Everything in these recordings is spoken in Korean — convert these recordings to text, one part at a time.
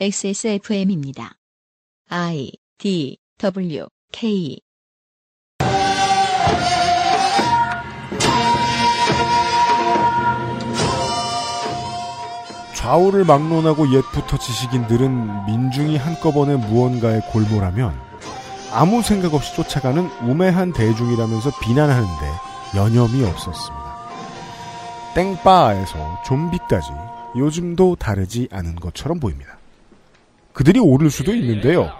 XSFM입니다. I D W K 좌우를 막론하고 옛부터 지식인들은 민중이 한꺼번에 무언가에 골몰하면 아무 생각 없이 쫓아가는 우매한 대중이라면서 비난하는데 여념이 없었습니다. 땡바에서 좀비까지 요즘도 다르지 않은 것처럼 보입니다. 그들이 옳을 수도 있는데요.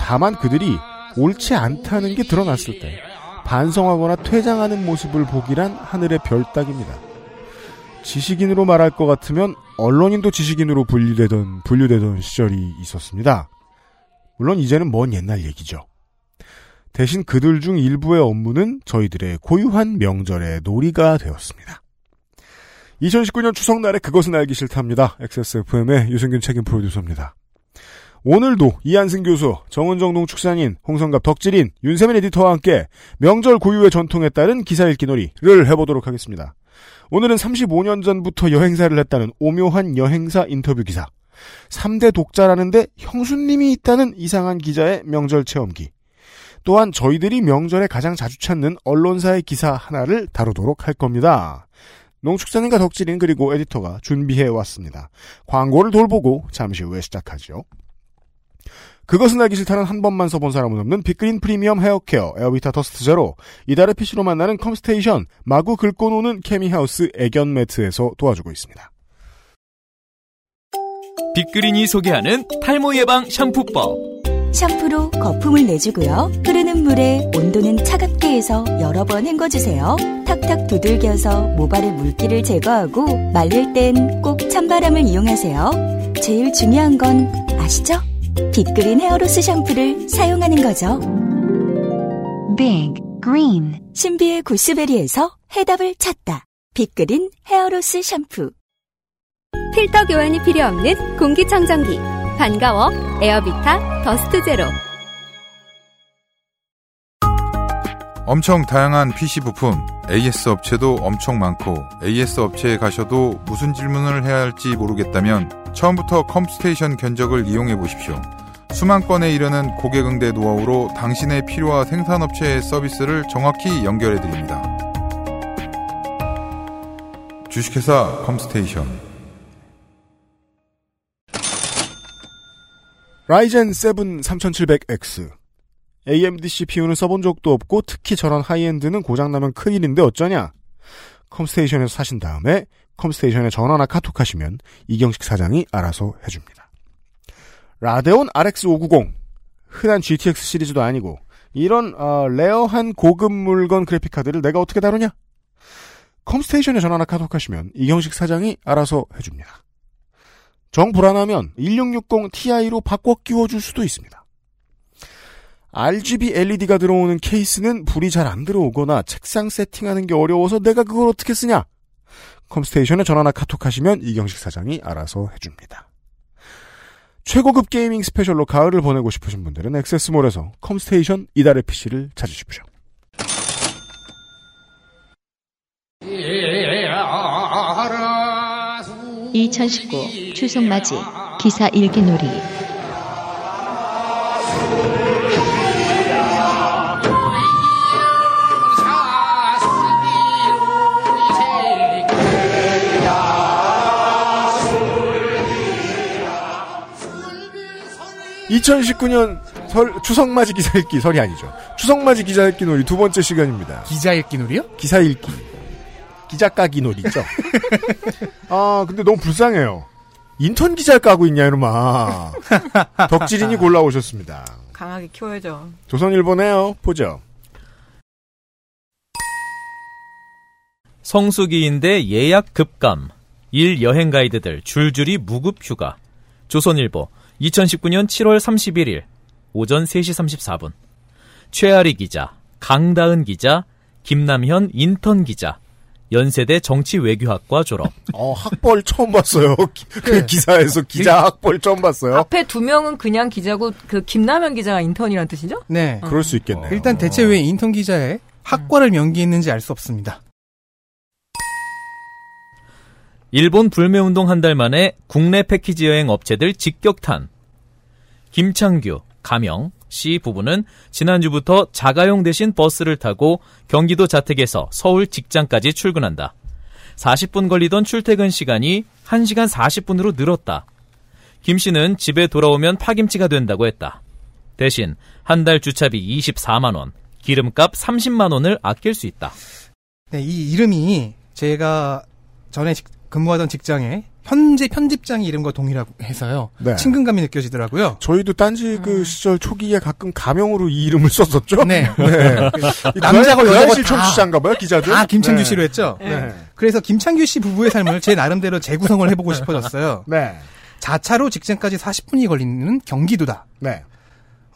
다만 그들이 옳지 않다는 게 드러났을 때 반성하거나 퇴장하는 모습을 보기란 하늘의 별 따기입니다. 지식인으로 말할 것 같으면 언론인도 지식인으로 분류되던 분류되던 시절이 있었습니다. 물론 이제는 먼 옛날 얘기죠. 대신 그들 중 일부의 업무는 저희들의 고유한 명절의 놀이가 되었습니다. 2019년 추석날에 그것은 알기 싫답니다. XSFM의 유승균 책임 프로듀서입니다. 오늘도 이한승 교수, 정은정 농축산인, 홍성갑 덕질인, 윤세민 에디터와 함께 명절 고유의 전통에 따른 기사 읽기 놀이를 해보도록 하겠습니다. 오늘은 35년 전부터 여행사를 했다는 오묘한 여행사 인터뷰 기사, 3대 독자라는데 형수님이 있다는 이상한 기자의 명절 체험기, 또한 저희들이 명절에 가장 자주 찾는 언론사의 기사 하나를 다루도록 할 겁니다. 농축산인과 덕질인 그리고 에디터가 준비해 왔습니다. 광고를 돌보고 잠시 후에 시작하죠. 그것은 알기 싫다는 한 번만 써본 사람은 없는 빅그린 프리미엄 헤어케어 에어비타 더스트 제로 이달의 PC로 만나는 컴스테이션 마구 긁고 노는 케미하우스 애견 매트에서 도와주고 있습니다. 빅그린이 소개하는 탈모 예방 샴푸법 샴푸로 거품을 내주고요. 흐르는 물에 온도는 차갑게 해서 여러 번 헹궈주세요. 탁탁 두들겨서 모발의 물기를 제거하고 말릴 땐 꼭 찬바람을 이용하세요. 제일 중요한 건 아시죠? 빅그린 헤어로스 샴푸를 사용하는 거죠. Big Green 신비의 구스베리에서 해답을 찾다. 빅그린 헤어로스 샴푸 필터 교환이 필요 없는 공기청정기 반가워 에어비타 더스트 제로 엄청 다양한 PC 부품, AS 업체도 엄청 많고 AS 업체에 가셔도 무슨 질문을 해야 할지 모르겠다면 처음부터 컴스테이션 견적을 이용해 보십시오. 수만 건에 이르는 고객 응대 노하우로 당신의 필요와 생산업체의 서비스를 정확히 연결해 드립니다. 주식회사 컴스테이션 라이젠 7 3700X AMD CPU는 써본 적도 없고 특히 저런 high-end는 고장나면 큰일인데 어쩌냐? 컴스테이션에서 사신 다음에 컴스테이션에 전화나 카톡 하시면 이경식 사장이 알아서 해줍니다. 라데온 RX 590 흔한 GTX 시리즈도 아니고 이런 어, rare한 고급 물건 그래픽 카드를 내가 어떻게 다루냐? 컴스테이션에 전화나 카톡 하시면 이경식 사장이 알아서 해줍니다. 정 불안하면 1660 Ti로 바꿔 끼워줄 수도 있습니다. RGB LED가 들어오는 케이스는 불이 잘 안 들어오거나 책상 세팅하는 게 어려워서 내가 그걸 어떻게 쓰냐? 컴스테이션에 전화나 카톡 하시면 이경식 사장이 알아서 해줍니다. 최고급 gaming special로 가을을 보내고 싶으신 분들은 액세스몰에서 컴스테이션 이달의 PC를 찾으십시오. 2019 추석맞이 기사 읽기 놀이 (2019년) 설 추석맞이 기사 읽기 설이 아니죠. 추석맞이 기사 읽기 놀이 두 번째 시간입니다. 기자 읽기 놀이요? 기사 읽기. 기자 까기 놀이죠. 아 근데 너무 불쌍해요. 인턴 기자 까고 있냐 이놈아. 덕질인이 골라오셨습니다. 강하게 키워야죠. 조선일보네요. 보죠. 성수기인데 예약 급감. 일 여행 가이드들 줄줄이 무급 휴가. 조선일보 2019년 7월 31일 오전 3시 34분 최아리 기자 강다은 기자 김남현 인턴 기자 연세대 정치외교학과 졸업 어 학벌 처음 봤어요 기- 그 기사에서 기자 학벌 처음 봤어요 앞에 두 명은 그냥 기자고 그 김남현 기자가 인턴이란 뜻이죠? 네. 그럴 수 있겠네요 일단 대체 왜 인턴 기자에 학과를 명기했는지 알 수 없습니다. 일본 불매운동 한 달 만에 국내 패키지 여행 업체들 직격탄. 김창규, 가명, 씨 부부는 지난주부터 자가용 대신 버스를 타고 경기도 자택에서 서울 직장까지 출근한다. 40분 걸리던 출퇴근 시간이 1시간 40분으로 늘었다. 김 씨는 집에 돌아오면 파김치가 된다고 했다. 대신 한 달 주차비 24만원, 기름값 30만원을 아낄 수 있다. 네, 이 이름이 제가 전에 직- 근무하던 직장에 현재 편집장의 이름과 동일하고 해서요. 네. 친근감이 느껴지더라고요. 저희도 딴지 그 시절 초기에 가끔 가명으로 이 이름을 썼었죠. 네. 네. 남자고 그 여자고 실 다- 청취자인가 봐요, 기자들. 다 김창규 네. 씨로 했죠. 네. 그래서 김창규 씨 부부의 삶을 제 나름대로 재구성을 해보고 싶어졌어요. 네. 자차로 직장까지 40분이 걸리는 경기도다. 네.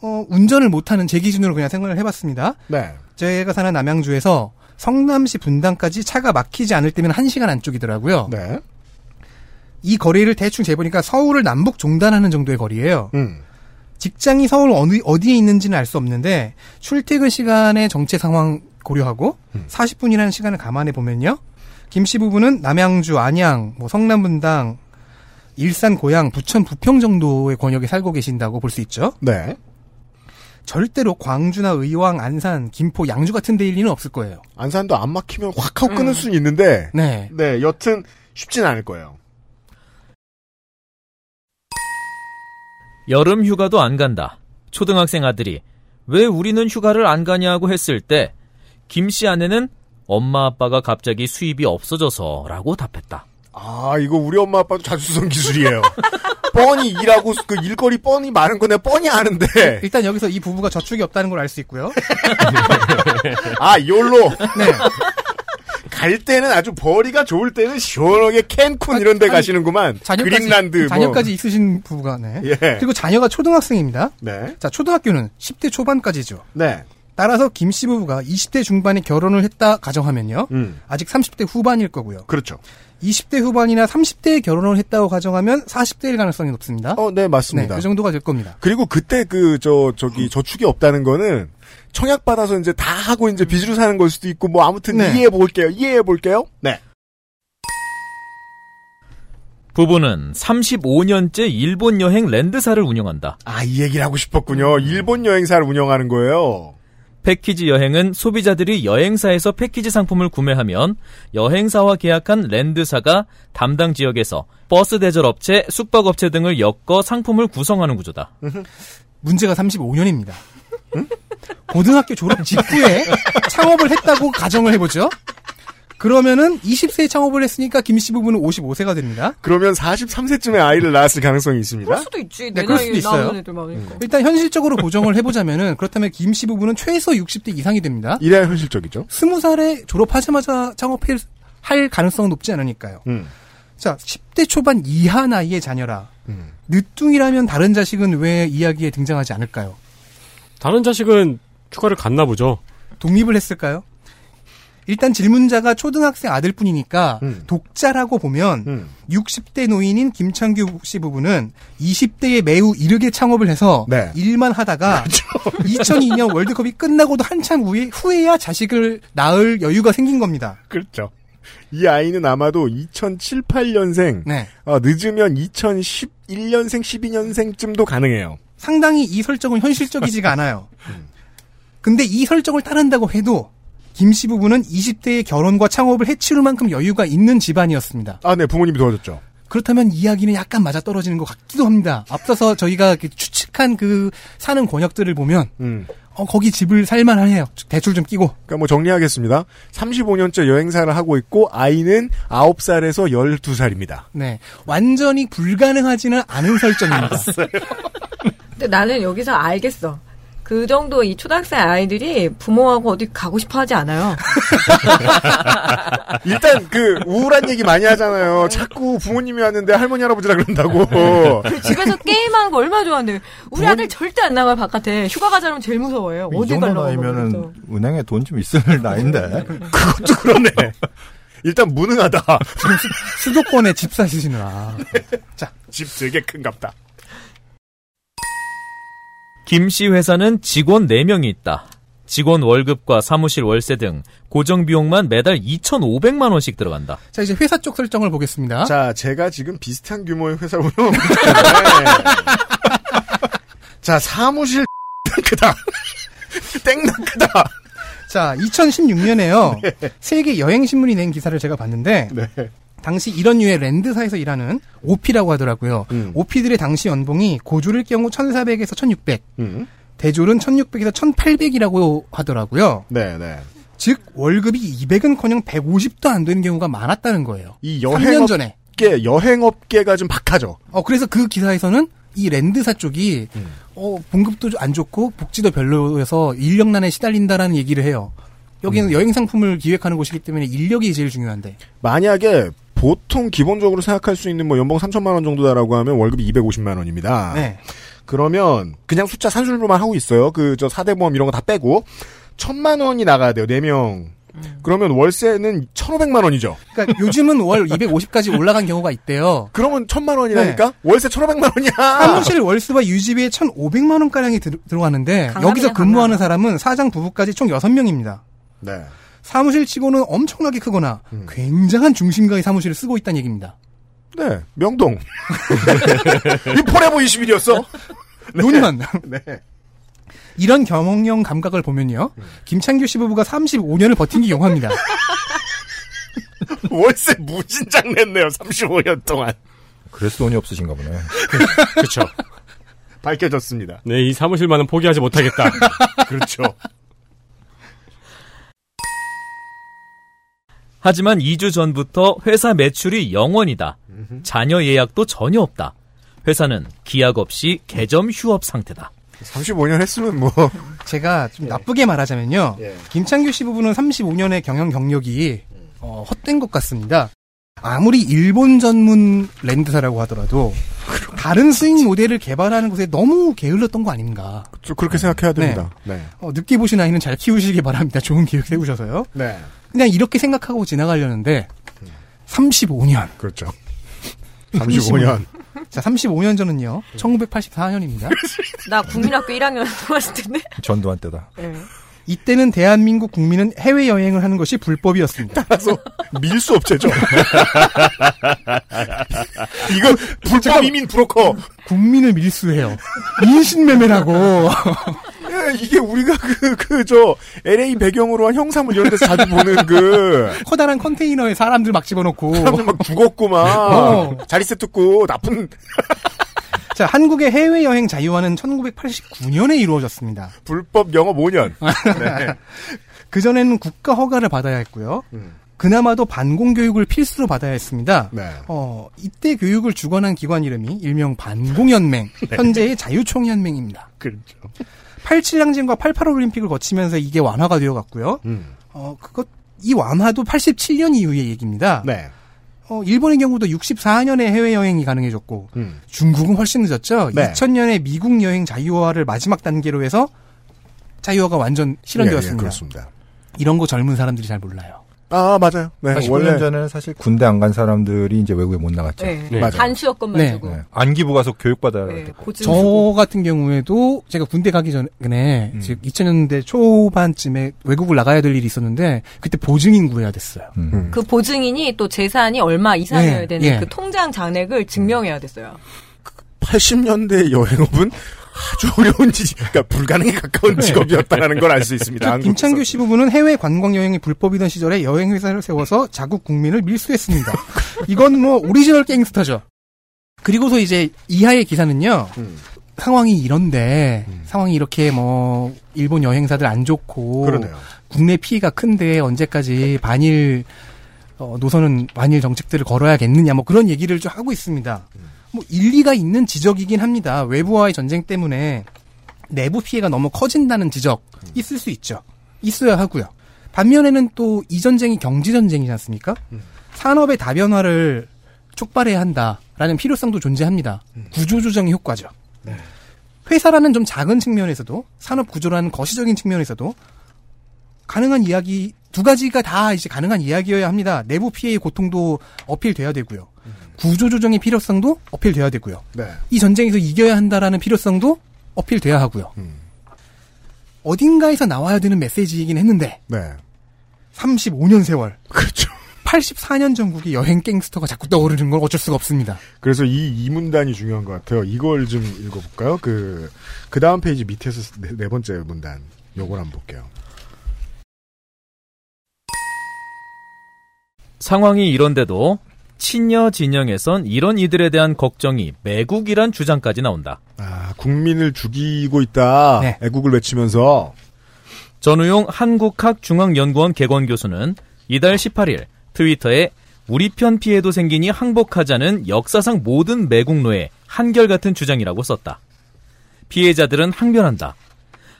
어, 운전을 못하는 제 기준으로 그냥 생각을 해봤습니다. 네. 제가 사는 남양주에서 성남시 분당까지 차가 막히지 않을 때면 1시간 안쪽이더라고요. 네. 이 거리를 대충 재보니까 서울을 남북 종단하는 정도의 거리예요. 음. 직장이 서울 어디, 어디에 있는지는 알 수 없는데 출퇴근 시간의 정체 상황 고려하고 40분이라는 시간을 감안해 보면요. 김씨 부부는 남양주, 안양, 뭐 성남 분당, 일산, 고양, 부천, 부평 정도의 권역에 살고 계신다고 볼 수 있죠. 네. 절대로 광주나 의왕, 안산, 김포, 양주 같은 데일 리는 없을 거예요. 안산도 안 막히면 확 하고 끊을 수는 있는데, 네. 네, 여튼 쉽진 않을 거예요. 여름 휴가도 안 간다. 초등학생 아들이 왜 우리는 휴가를 안 가냐고 했을 때 김 씨 아내는 엄마 아빠가 갑자기 수입이 없어져서라고 답했다. 아, 이거 우리 엄마 아빠도 자주 쓰던 기술이에요. 뻔히 일하고 그 일거리 뻔히 많은 거 내가 뻔히 아는데, 일단 여기서 이 부부가 저축이 없다는 걸 알 수 있고요. 아, 요로. 네. 갈 때는 아주 벌이가 좋을 때는 시원하게 캔쿤 이런 데 아니, 가시는구만. 자녀까지, 그린란드. 뭐. 자녀까지 있으신 부부가, 네. 예. 그리고 자녀가 초등학생입니다. 네. 자, 초등학교는 10대 초반까지죠. 네. 따라서 김 씨 부부가 20대 중반에 결혼을 했다 가정하면요. 음. 아직 30대 후반일 거고요. 그렇죠. 20대 후반이나 30대에 결혼을 했다고 가정하면 40대일 가능성이 높습니다. 어, 네, 네, 맞습니다. 그 정도가 될 겁니다. 그리고 그때 그, 저, 저기, 저축이 없다는 거는 청약 받아서 이제 다 하고 이제 빚으로 사는 걸 수도 있고 뭐 아무튼 네. 이해해 볼게요. 이해해 볼게요. 네. 부부는 35년째 일본 여행 랜드사를 운영한다. 아, 이 얘기를 하고 싶었군요. 일본 여행사를 운영하는 거예요. 패키지 여행은 소비자들이 여행사에서 패키지 상품을 구매하면 여행사와 계약한 랜드사가 담당 지역에서 버스 대절 업체, 숙박 업체 등을 엮어 상품을 구성하는 구조다. 문제가 35년입니다. 고등학교 졸업 직후에 창업을 했다고 가정을 해보죠. 그러면은 20세에 창업을 했으니까 김씨 부부는 55세가 됩니다. 그러면 43세쯤에 아이를 낳았을 가능성이 있습니다. 그럴 수도 있지. 네, 내 그럴 수도 나이 있어요. 많으니까. 일단 현실적으로 보정을 해보자면은 그렇다면 김씨 부부는 최소 60대 이상이 됩니다. 이래야 현실적이죠. 20살에 졸업하자마자 창업할 할 가능성은 높지 않으니까요. 음. 자, 10대 초반 이하 나이의 자녀라. 음. 늦둥이라면 다른 자식은 왜 이야기에 등장하지 않을까요? 다른 자식은 휴가를 갔나 보죠. 독립을 했을까요? 일단 질문자가 초등학생 아들뿐이니까 음. 독자라고 보면 음. 60대 노인인 김창규 씨 부부는 20대에 매우 이르게 창업을 해서 네. 일만 하다가 2002년 월드컵이 끝나고도 한참 후에, 후에야 자식을 낳을 여유가 생긴 겁니다. 그렇죠. 이 아이는 아마도 2007, 8년생, 네. 어, 늦으면 2011년생, 12년생쯤도 가능해요. 상당히 이 설정은 현실적이지가 않아요. 근데 이 설정을 따른다고 해도 김씨 부부는 20대의 결혼과 창업을 해치울 만큼 여유가 있는 집안이었습니다. 아, 네, 부모님이 도와줬죠. 그렇다면 이야기는 약간 맞아 떨어지는 것 같기도 합니다. 앞서서 저희가 추측한 그 사는 권역들을 보면 음. 어, 거기 집을 살만해요. 대출 좀 끼고. 그러니까 뭐 정리하겠습니다. 35년째 여행사를 하고 있고 아이는 9살에서 12살입니다. 네, 완전히 불가능하지는 않은 설정입니다. 근데 나는 여기서 알겠어. 그 정도 이 초등학생 아이들이 부모하고 어디 가고 싶어 하지 않아요. 일단 그 우울한 얘기 많이 하잖아요. 자꾸 부모님이 왔는데 할머니 할아버지라 그런다고. 그 집에서 게임하는 거 얼마나 좋아하는데 우리 부모님- 아들 절대 안 나가요 바깥에 휴가 가자면 제일 무서워해요. 이 어디 정도 가려고 나이면은. 은행에 돈 좀 있을 나이인데. 그것도 그러네. 일단 무능하다. 수도권에 집 사시느라. 자, 집 되게 큰갑다. 김 씨 회사는 직원 4명이 있다. 직원 월급과 사무실 월세 등 고정 비용만 매달 2,500만 원씩 들어간다. 자, 이제 회사 쪽 설정을 보겠습니다. 자, 제가 지금 비슷한 규모의 회사를 운영하고 있잖아요. 자, 사무실 크다. 땡나 크다. 자, 2016년에요. 세계 여행 신문이 낸 기사를 제가 봤는데 네. 당시 이런 류의 랜드사에서 일하는 오피라고 하더라고요. 음. 오피들의 당시 연봉이 고졸일 경우 1,400에서 1,600, 음. 대졸은 1,600에서 1,800이라고 하더라고요. 네, 네. 즉 월급이 200은커녕 150도 안 되는 경우가 많았다는 거예요. 이 3년 여행업 전에. 계 여행업계가 좀 박하죠. 어 그래서 그 기사에서는 이 랜드사 쪽이 음. 어 봉급도 안 좋고 복지도 별로여서 인력난에 시달린다라는 얘기를 해요. 여기는 여행 상품을 기획하는 곳이기 때문에 인력이 제일 중요한데. 만약에 보통 기본적으로 생각할 수 있는 뭐 연봉 3천만 원 정도다라고 하면 월급이 250만 원입니다. 네. 그러면 그냥 숫자 산술로만 하고 있어요. 그 저 사대보험 이런 거 다 빼고 천만 원이 나가야 돼요. 4명. 그러면 월세는 1,500만 원이죠. 그러니까 요즘은 월 250까지 올라간 경우가 있대요. 그러면 천만 원이라니까? 월세 1,500만 원이야. 사무실 월수와 유지비에 1,500만 원가량이 들, 강남이네, 여기서. 근무하는 사람은 사장 부부까지 총 6명입니다. 네. 사무실 치고는 엄청나게 크거나 음. 굉장한 중심가의 사무실을 쓰고 있다는 얘기입니다. 네. 명동. 이 포레보 21이었어? 논만. 네. 이런 경영 감각을 보면요. 김창규 씨 부부가 35년을 버틴 게 용합니다. 월세 무진장 냈네요. 35년 동안. 그래서 돈이 없으신가 보네. 그렇죠. 밝혀졌습니다. 네, 이 사무실만은 포기하지 못하겠다. 그렇죠. 하지만 2주 전부터 회사 매출이 0원이다. 자녀 예약도 전혀 없다. 회사는 기약 없이 개점 휴업 상태다. 35년 했으면 뭐. 제가 좀 나쁘게 말하자면요. 예. 김창규 씨 부부는 35년의 경영 경력이 어, 헛된 것 같습니다. 아무리 일본 전문 랜드사라고 하더라도 다른 스윙 모델을 개발하는 곳에 너무 게을렀던 거 아닌가. 좀 그렇게 생각해야 됩니다. 네. 어, 늦게 보신 아이는 잘 키우시기 바랍니다. 좋은 계획 세우셔서요. 네. 그냥 이렇게 생각하고 지나가려는데 35년. 그렇죠. 35년. 자, 35년 전은요. 1984년입니다. 나 국민학교 1학년 나왔을 텐데. 전두환 때다. 네. 이때는 대한민국 국민은 해외 여행을 하는 것이 불법이었습니다. 따라서 밀수 업체죠. 이거 불법 이민 브로커. 국민을 밀수해요. 인신매매라고. 예, 이게 우리가 그, 그, 저, LA 배경으로 한 형사물 이런 데서 자주 보는 그, 커다란 컨테이너에 사람들 막 집어넣고. 사람들 막 죽었고 막, 어. 자리세 뜯고, 나쁜, 자, 한국의 해외여행 자유화는 1989년에 이루어졌습니다. 불법 영업 5년. 네. 그전에는 국가 허가를 받아야 했고요. 음. 그나마도 반공 교육을 필수로 받아야 했습니다. 네. 어, 이때 교육을 주관한 기관 이름이 일명 반공연맹, 현재의 자유총연맹입니다. 그렇죠. 87 항쟁과 88 올림픽을 거치면서 이게 완화가 되어갔고요. 음. 어, 그것, 이 완화도 87년 이후의 얘기입니다. 네. 어, 일본의 경우도 64년에 해외여행이 가능해졌고, 음. 중국은 훨씬 늦었죠. 네. 2000년에 미국 여행 자유화를 마지막 단계로 해서 자유화가 완전 실현되었습니다. 예, 예, 그렇습니다. 이런 거 젊은 사람들이 잘 몰라요. 아, 맞아요. 네, 45년 원래. 전에는 사실 군대 안 간 사람들이 이제 외국에 못 나갔죠. 네. 네. 맞아요. 단수여건만 네. 주고. 네. 안기부 가서 교육받아야 네. 됐고. 보증 저. 같은 경우에도 제가 군대 가기 전에 음. 즉 2000년대 초반쯤에 외국을 나가야 될 일이 있었는데 그때 보증인 구해야 됐어요. 음. 음. 그 보증인이 또 재산이 얼마 이상이어야 네, 되는 예. 그 통장 잔액을 증명해야 됐어요. 80년대 여행업은 아주 어려운 지, 그러니까 불가능에 가까운 직업이었다는 걸 알 수 있습니다. 즉, 한국 김창규 씨 부부는 해외 관광 여행이 불법이던 시절에 여행 회사를 세워서 자국 국민을 밀수했습니다. 이건 뭐 오리지널 갱스터죠. 그리고서 이제 이하의 기사는요. 음. 상황이 이런데 음. 상황이 이렇게 뭐 일본 여행사들 안 좋고 그러네요. 국내 피해가 큰데 언제까지 반일 어, 노선은 반일 정책들을 걸어야겠느냐 뭐 그런 얘기를 좀 하고 있습니다. 뭐 일리가 있는 지적이긴 합니다. 외부와의 전쟁 때문에 내부 피해가 너무 커진다는 지적 있을 수 있죠. 있어야 하고요. 반면에는 또 이 전쟁이 경제 전쟁이지 않습니까? 산업의 다변화를 촉발해야 한다라는 필요성도 존재합니다. 구조조정의 효과죠. 회사라는 좀 작은 측면에서도 산업 구조라는 거시적인 측면에서도 가능한 이야기 두 가지가 다 이제 가능한 이야기여야 합니다. 내부 피해의 고통도 어필돼야 되고요. 구조조정의 필요성도 어필돼야 되고요. 네. 이 전쟁에서 이겨야 한다라는 필요성도 어필돼야 하고요. 음. 어딘가에서 나와야 되는 메시지이긴 했는데 네. 35년 세월. 그렇죠. 84년 전국의 여행 갱스터가 자꾸 떠오르는 건 어쩔 수가 없습니다. 그래서 이, 이 문단이 중요한 것 같아요. 이걸 좀 읽어볼까요? 그, 그 다음 페이지 밑에서 네, 네 번째 문단. 요걸 한번 볼게요. 상황이 이런데도 친여 진영에선 이런 이들에 대한 걱정이 매국이란 주장까지 나온다. 아, 국민을 죽이고 있다. 네. 애국을 외치면서. 전우용 한국학중앙연구원 개관 교수는 이달 18일 트위터에 우리 편 피해도 생기니 항복하자는 역사상 모든 매국노의 한결같은 주장이라고 썼다. 피해자들은 항변한다.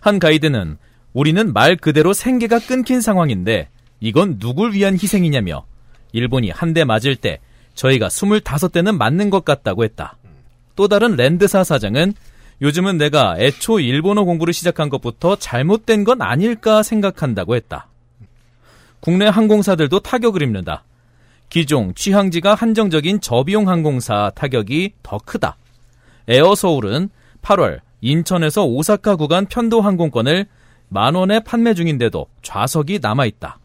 한 가이드는 우리는 말 그대로 생계가 끊긴 상황인데 이건 누굴 위한 희생이냐며 일본이 한 대 맞을 때 저희가 25대는 맞는 것 같다고 했다. 또 다른 랜드사 사장은 요즘은 내가 애초 일본어 공부를 시작한 것부터 잘못된 건 아닐까 생각한다고 했다. 국내 항공사들도 타격을 입는다. 기종, 취항지가 한정적인 저비용 항공사 타격이 더 크다. 에어 서울은 8월 인천에서 오사카 구간 편도 항공권을 만 원에 판매 중인데도 좌석이 남아있다.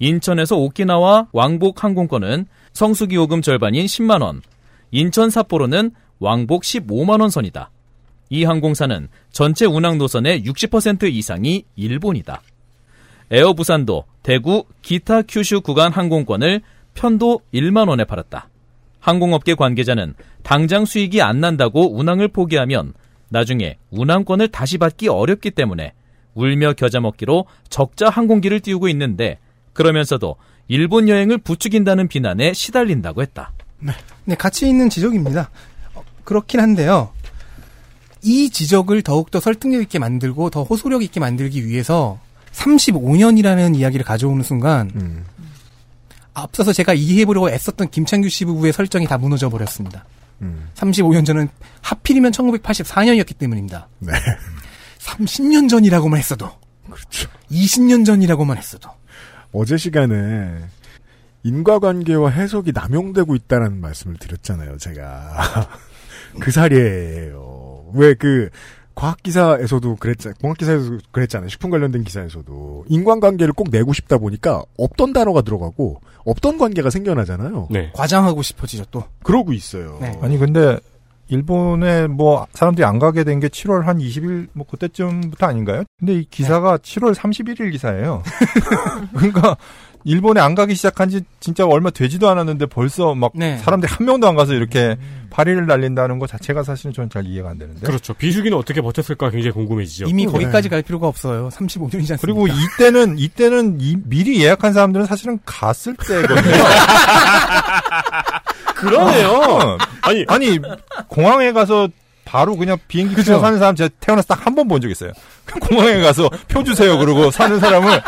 인천에서 오키나와 왕복 항공권은 성수기 요금 절반인 10만 원, 인천 삿포로는 왕복 15만 원 선이다. 이 항공사는 전체 운항 노선의 60% 이상이 일본이다. 에어 부산도 대구 기타 큐슈 구간 항공권을 편도 1만 원에 팔았다. 항공업계 관계자는 당장 수익이 안 난다고 운항을 포기하면 나중에 운항권을 다시 받기 어렵기 때문에 울며 겨자 먹기로 적자 항공기를 띄우고 있는데 그러면서도 일본 여행을 부추긴다는 비난에 시달린다고 했다. 네, 가치 있는 지적입니다. 어, 그렇긴 한데요. 이 지적을 더욱더 설득력 있게 만들고 더 호소력 있게 만들기 위해서 35년이라는 이야기를 가져오는 순간 음. 앞서서 제가 이해해보려고 애썼던 김창규 씨 부부의 설정이 다 무너져 버렸습니다. 음. 35년 전은 하필이면 1984년이었기 때문입니다. 네. 30년 전이라고만 했어도 그렇죠. 20년 전이라고만 했어도 어제 시간에 인과관계와 해석이 남용되고 있다는 말씀을 드렸잖아요, 제가. 그 사례예요. 왜 그 과학기사에서도 그랬잖아요. 공학기사에서도 그랬잖아요. 식품 관련된 기사에서도. 인간관계를 꼭 내고 싶다 보니까 없던 단어가 들어가고 없던 관계가 생겨나잖아요. 네. 과장하고 싶어지죠 또. 그러고 있어요. 네. 아니 근데 일본에 뭐 사람들이 안 가게 된 게 7월 한 20일 뭐 그때쯤부터 아닌가요? 근데 이 기사가 7월 31일 기사예요. 그러니까 일본에 안 가기 시작한 지 진짜 얼마 되지도 않았는데 벌써 막 네. 사람들이 한 명도 안 가서 이렇게 파리를 날린다는 거 자체가 사실은 저는 잘 이해가 안 되는데. 그렇죠. 비수기는 어떻게 버텼을까 굉장히 궁금해지죠. 이미 네. 거기까지 갈 필요가 없어요. 35년이지 않습니까? 그리고 이때는 이때는 이- 미리 예약한 사람들은 사실은 갔을 때거든요. 그러네요. 어. 아니, 아니 공항에 가서 바로 그냥 비행기. 표 사는 사람 제가 태어나서 딱 한 번 본 적 있어요. 그 공항에 가서 표 주세요 그러고 사는 사람을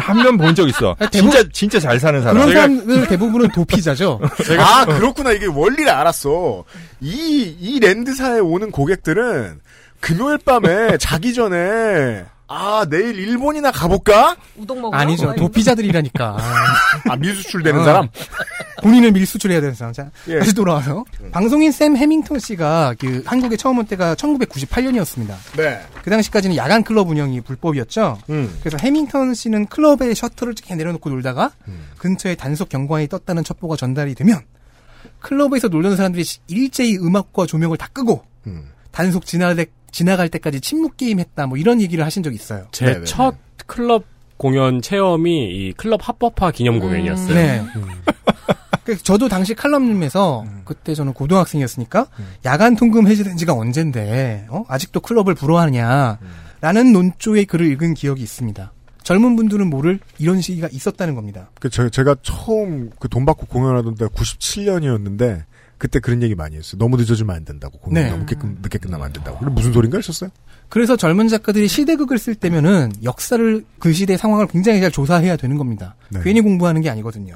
한 명 본 적 있어. 아, 진짜 진짜 잘 사는 사람. 그런 사람들 대부분은 도피자죠. 아, 그렇구나. 이게 원리를 알았어. 이, 이 랜드사에 오는 고객들은 금요일 밤에 자기 전에 아, 내일 일본이나 가볼까? 우동 먹으러 아니죠. 도피자들이라니까. 아, 밀수출 되는 어. 사람? 본인을 밀수출해야 되는 사람. 자, 예. 다시 돌아와서. 방송인 샘 해밍턴 씨가 그 한국에 처음 온 때가 1998년이었습니다. 네. 그 당시까지는 야간 클럽 운영이 불법이었죠. 음. 그래서 해밍턴 씨는 클럽에 셔터를 이렇게 내려놓고 놀다가 음. 근처에 단속 경관이 떴다는 첩보가 전달이 되면 클럽에서 놀던 사람들이 일제히 음악과 조명을 다 끄고 음. 단속 때, 지나갈 때까지 침묵 게임 했다 뭐 이런 얘기를 하신 적이 있어요. 제 네네네. 첫 클럽 공연 체험이 이 클럽 합법화 기념 공연이었어요. 네. 그래서 저도 당시 칼럼님에서 그때 저는 고등학생이었으니까 야간 통금 해제된 지가 언젠데 어? 아직도 클럽을 불허하느냐 라는 논조의 글을 읽은 기억이 있습니다. 젊은 분들은 모를 이런 시기가 있었다는 겁니다. 그, 저, 제가 처음 그 돈 받고 공연하던 때가 97년이었는데, 그때 그런 얘기 많이 했어요. 너무 늦어지면 안 된다고. 공연 네. 너무 늦게, 끝- 늦게 끝나면 안 된다고. 근데 무슨 소린가 했었어요? 그래서 젊은 작가들이 시대극을 쓸 때면은 역사를 그 시대 상황을 굉장히 잘 조사해야 되는 겁니다. 네. 괜히 공부하는 게 아니거든요.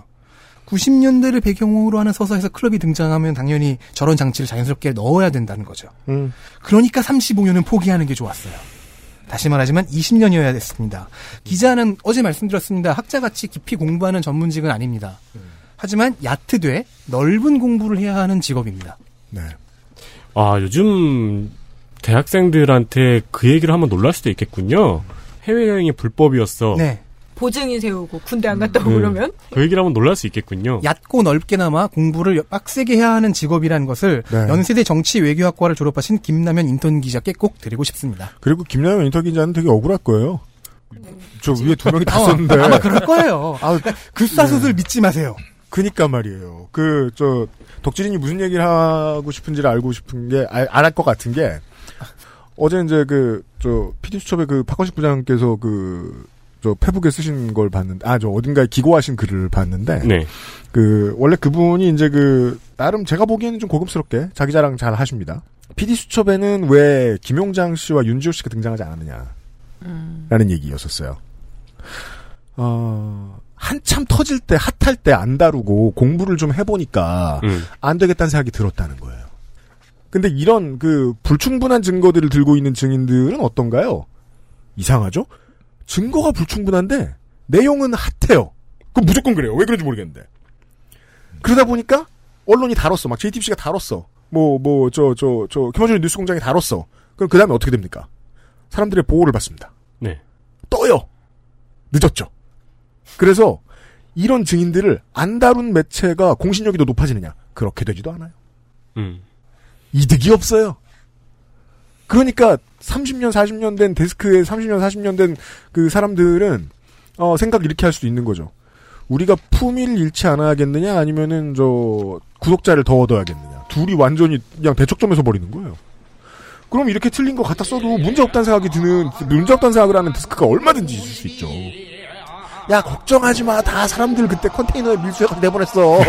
90년대를 배경으로 하는 서사에서 클럽이 등장하면 당연히 저런 장치를 자연스럽게 넣어야 된다는 거죠. 음. 그러니까 35년은 포기하는 게 좋았어요. 다시 말하지만 20년이어야 됐습니다. 기자는 어제 말씀드렸습니다. 학자같이 깊이 공부하는 전문직은 아닙니다. 하지만 얕으되 넓은 공부를 해야 하는 직업입니다. 네. 아, 요즘 대학생들한테 그 얘기를 하면 놀랄 수도 있겠군요. 해외여행이 불법이었어. 네. 보증인 세우고 군대 안 갔다 오고 음. 그러면 그 얘기를 하면 놀랄 수 있겠군요. 얕고 넓게나마 공부를 빡세게 해야 하는 직업이라는 것을 네. 연세대 정치 외교학과를 졸업하신 김남현 인턴 기자께 꼭 드리고 싶습니다. 그리고 김남현 인터 기자는 되게 억울할 거예요. 저 위에 두 명이 다 어, 썼는데. 아마 그럴 거예요. 아, 글사슬 믿지 마세요. 그니까 말이에요. 그, 저, 덕질인이 무슨 얘기를 하고 싶은지를 알고 싶은 게, 알, 알할 것 같은 게, 어제 이제 그, 저, PD수첩의 그 박건식 부장께서 그, 저, 페북에 쓰신 걸 봤는데, 아, 저, 어딘가에 기고하신 글을 봤는데, 네. 그, 원래 그분이 이제 그, 나름 제가 보기에는 좀 고급스럽게 자기 자랑 잘 하십니다. PD수첩에는 왜 김용장 씨와 윤지호 씨가 등장하지 않았느냐. 라는 얘기였었어요. 어, 한참 터질 때, 핫할 때 안 다루고 공부를 좀 해보니까 음. 안 되겠다는 생각이 들었다는 거예요. 근데 이런 그 불충분한 증거들을 들고 있는 증인들은 어떤가요? 이상하죠? 증거가 불충분한데 내용은 핫해요. 그럼 무조건 그래요. 왜 그런지 모르겠는데. 그러다 보니까 언론이 다뤘어. 막 JTBC가 다뤘어. 뭐, 뭐, 저, 저, 저, 김원준 뉴스 공장이 다뤘어. 그럼 그 다음에 어떻게 됩니까? 사람들의 보호를 받습니다. 네. 떠요. 늦었죠. 그래서 이런 증인들을 안 다룬 매체가 공신력이 더 높아지느냐? 그렇게 되지도 않아요. 음. 이득이 없어요. 그러니까 30년, 40년 된 데스크에 30년, 40년 된 그 사람들은 어, 생각 이렇게 할 수도 있는 거죠. 우리가 품위를 잃지 않아야겠느냐, 아니면은 저 구독자를 더 얻어야겠느냐. 둘이 완전히 그냥 대척점에서 버리는 거예요. 그럼 이렇게 틀린 거 갖다 써도 문제 없다는 생각이 드는 문제 없다는 생각을 하는 데스크가 얼마든지 있을 수 있죠. 야 걱정하지 마. 다 사람들 그때 컨테이너에 밀수해서 내보냈어.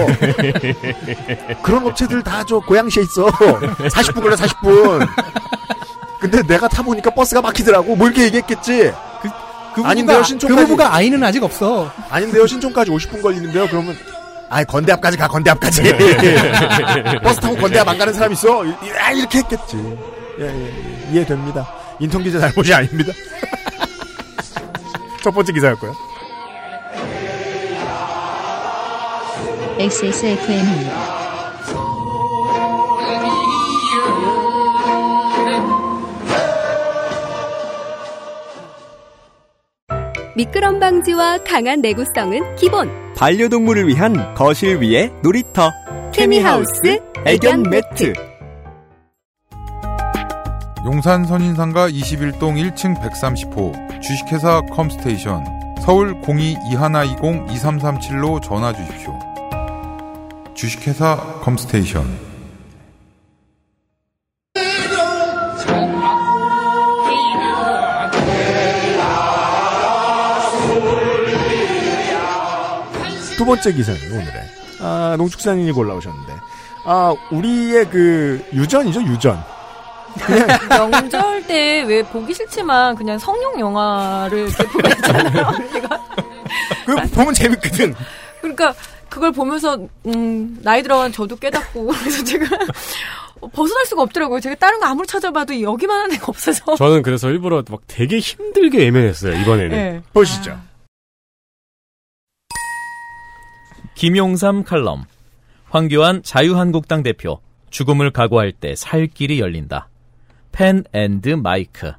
그런 업체들 다 저 고양시에 있어. 40분 걸려 40분. 근데 내가 타보니까 버스가 막히더라고. 뭐 이렇게 얘기했겠지. 그 아닌데요, 부부가, 신촌까지. 그 부부가 아이는 아직 없어. 아닌데요 신촌까지 50분 걸리는데요. 그러면 아이 건대 앞까지 가 건대 앞까지. 버스 타고 건대 앞 안 가는 사람 있어. 이- 아, 이렇게 했겠지. 예, 예, 예. 이해됩니다. 인턴 기자 잘못이 아닙니다. 첫 번째 기사였고요. XSFM입니다. 미끄럼 방지와 강한 내구성은 기본. 반려동물을 위한 거실 위에 놀이터 케미하우스 애견 매트. 용산 선인상가 21동 1층 130호 주식회사 컴스테이션 서울 02-2120-2337로 전화 주십시오. 주식회사 컴스테이션 두 번째 기사는 오늘의 아, 농축산인이 골라오셨는데 아 우리의 그 유전이죠 유전. 명절 때 왜 보기 싫지만 그냥 성룡 영화를 이렇게 보잖아요. 그 보면 재밌거든. 그러니까 그걸 보면서 음, 나이 들어간 저도 깨닫고 그래서 제가 벗어날 수가 없더라고요. 제가 다른 거 아무리 찾아봐도 여기만한 애가 없어서. 저는 그래서 일부러 막 되게 힘들게 예매했어요, 이번에는. 네. 보시죠. 김용삼 칼럼. 황교안 자유한국당 대표. 죽음을 각오할 때 살 길이 열린다. 펜 앤드 마이크.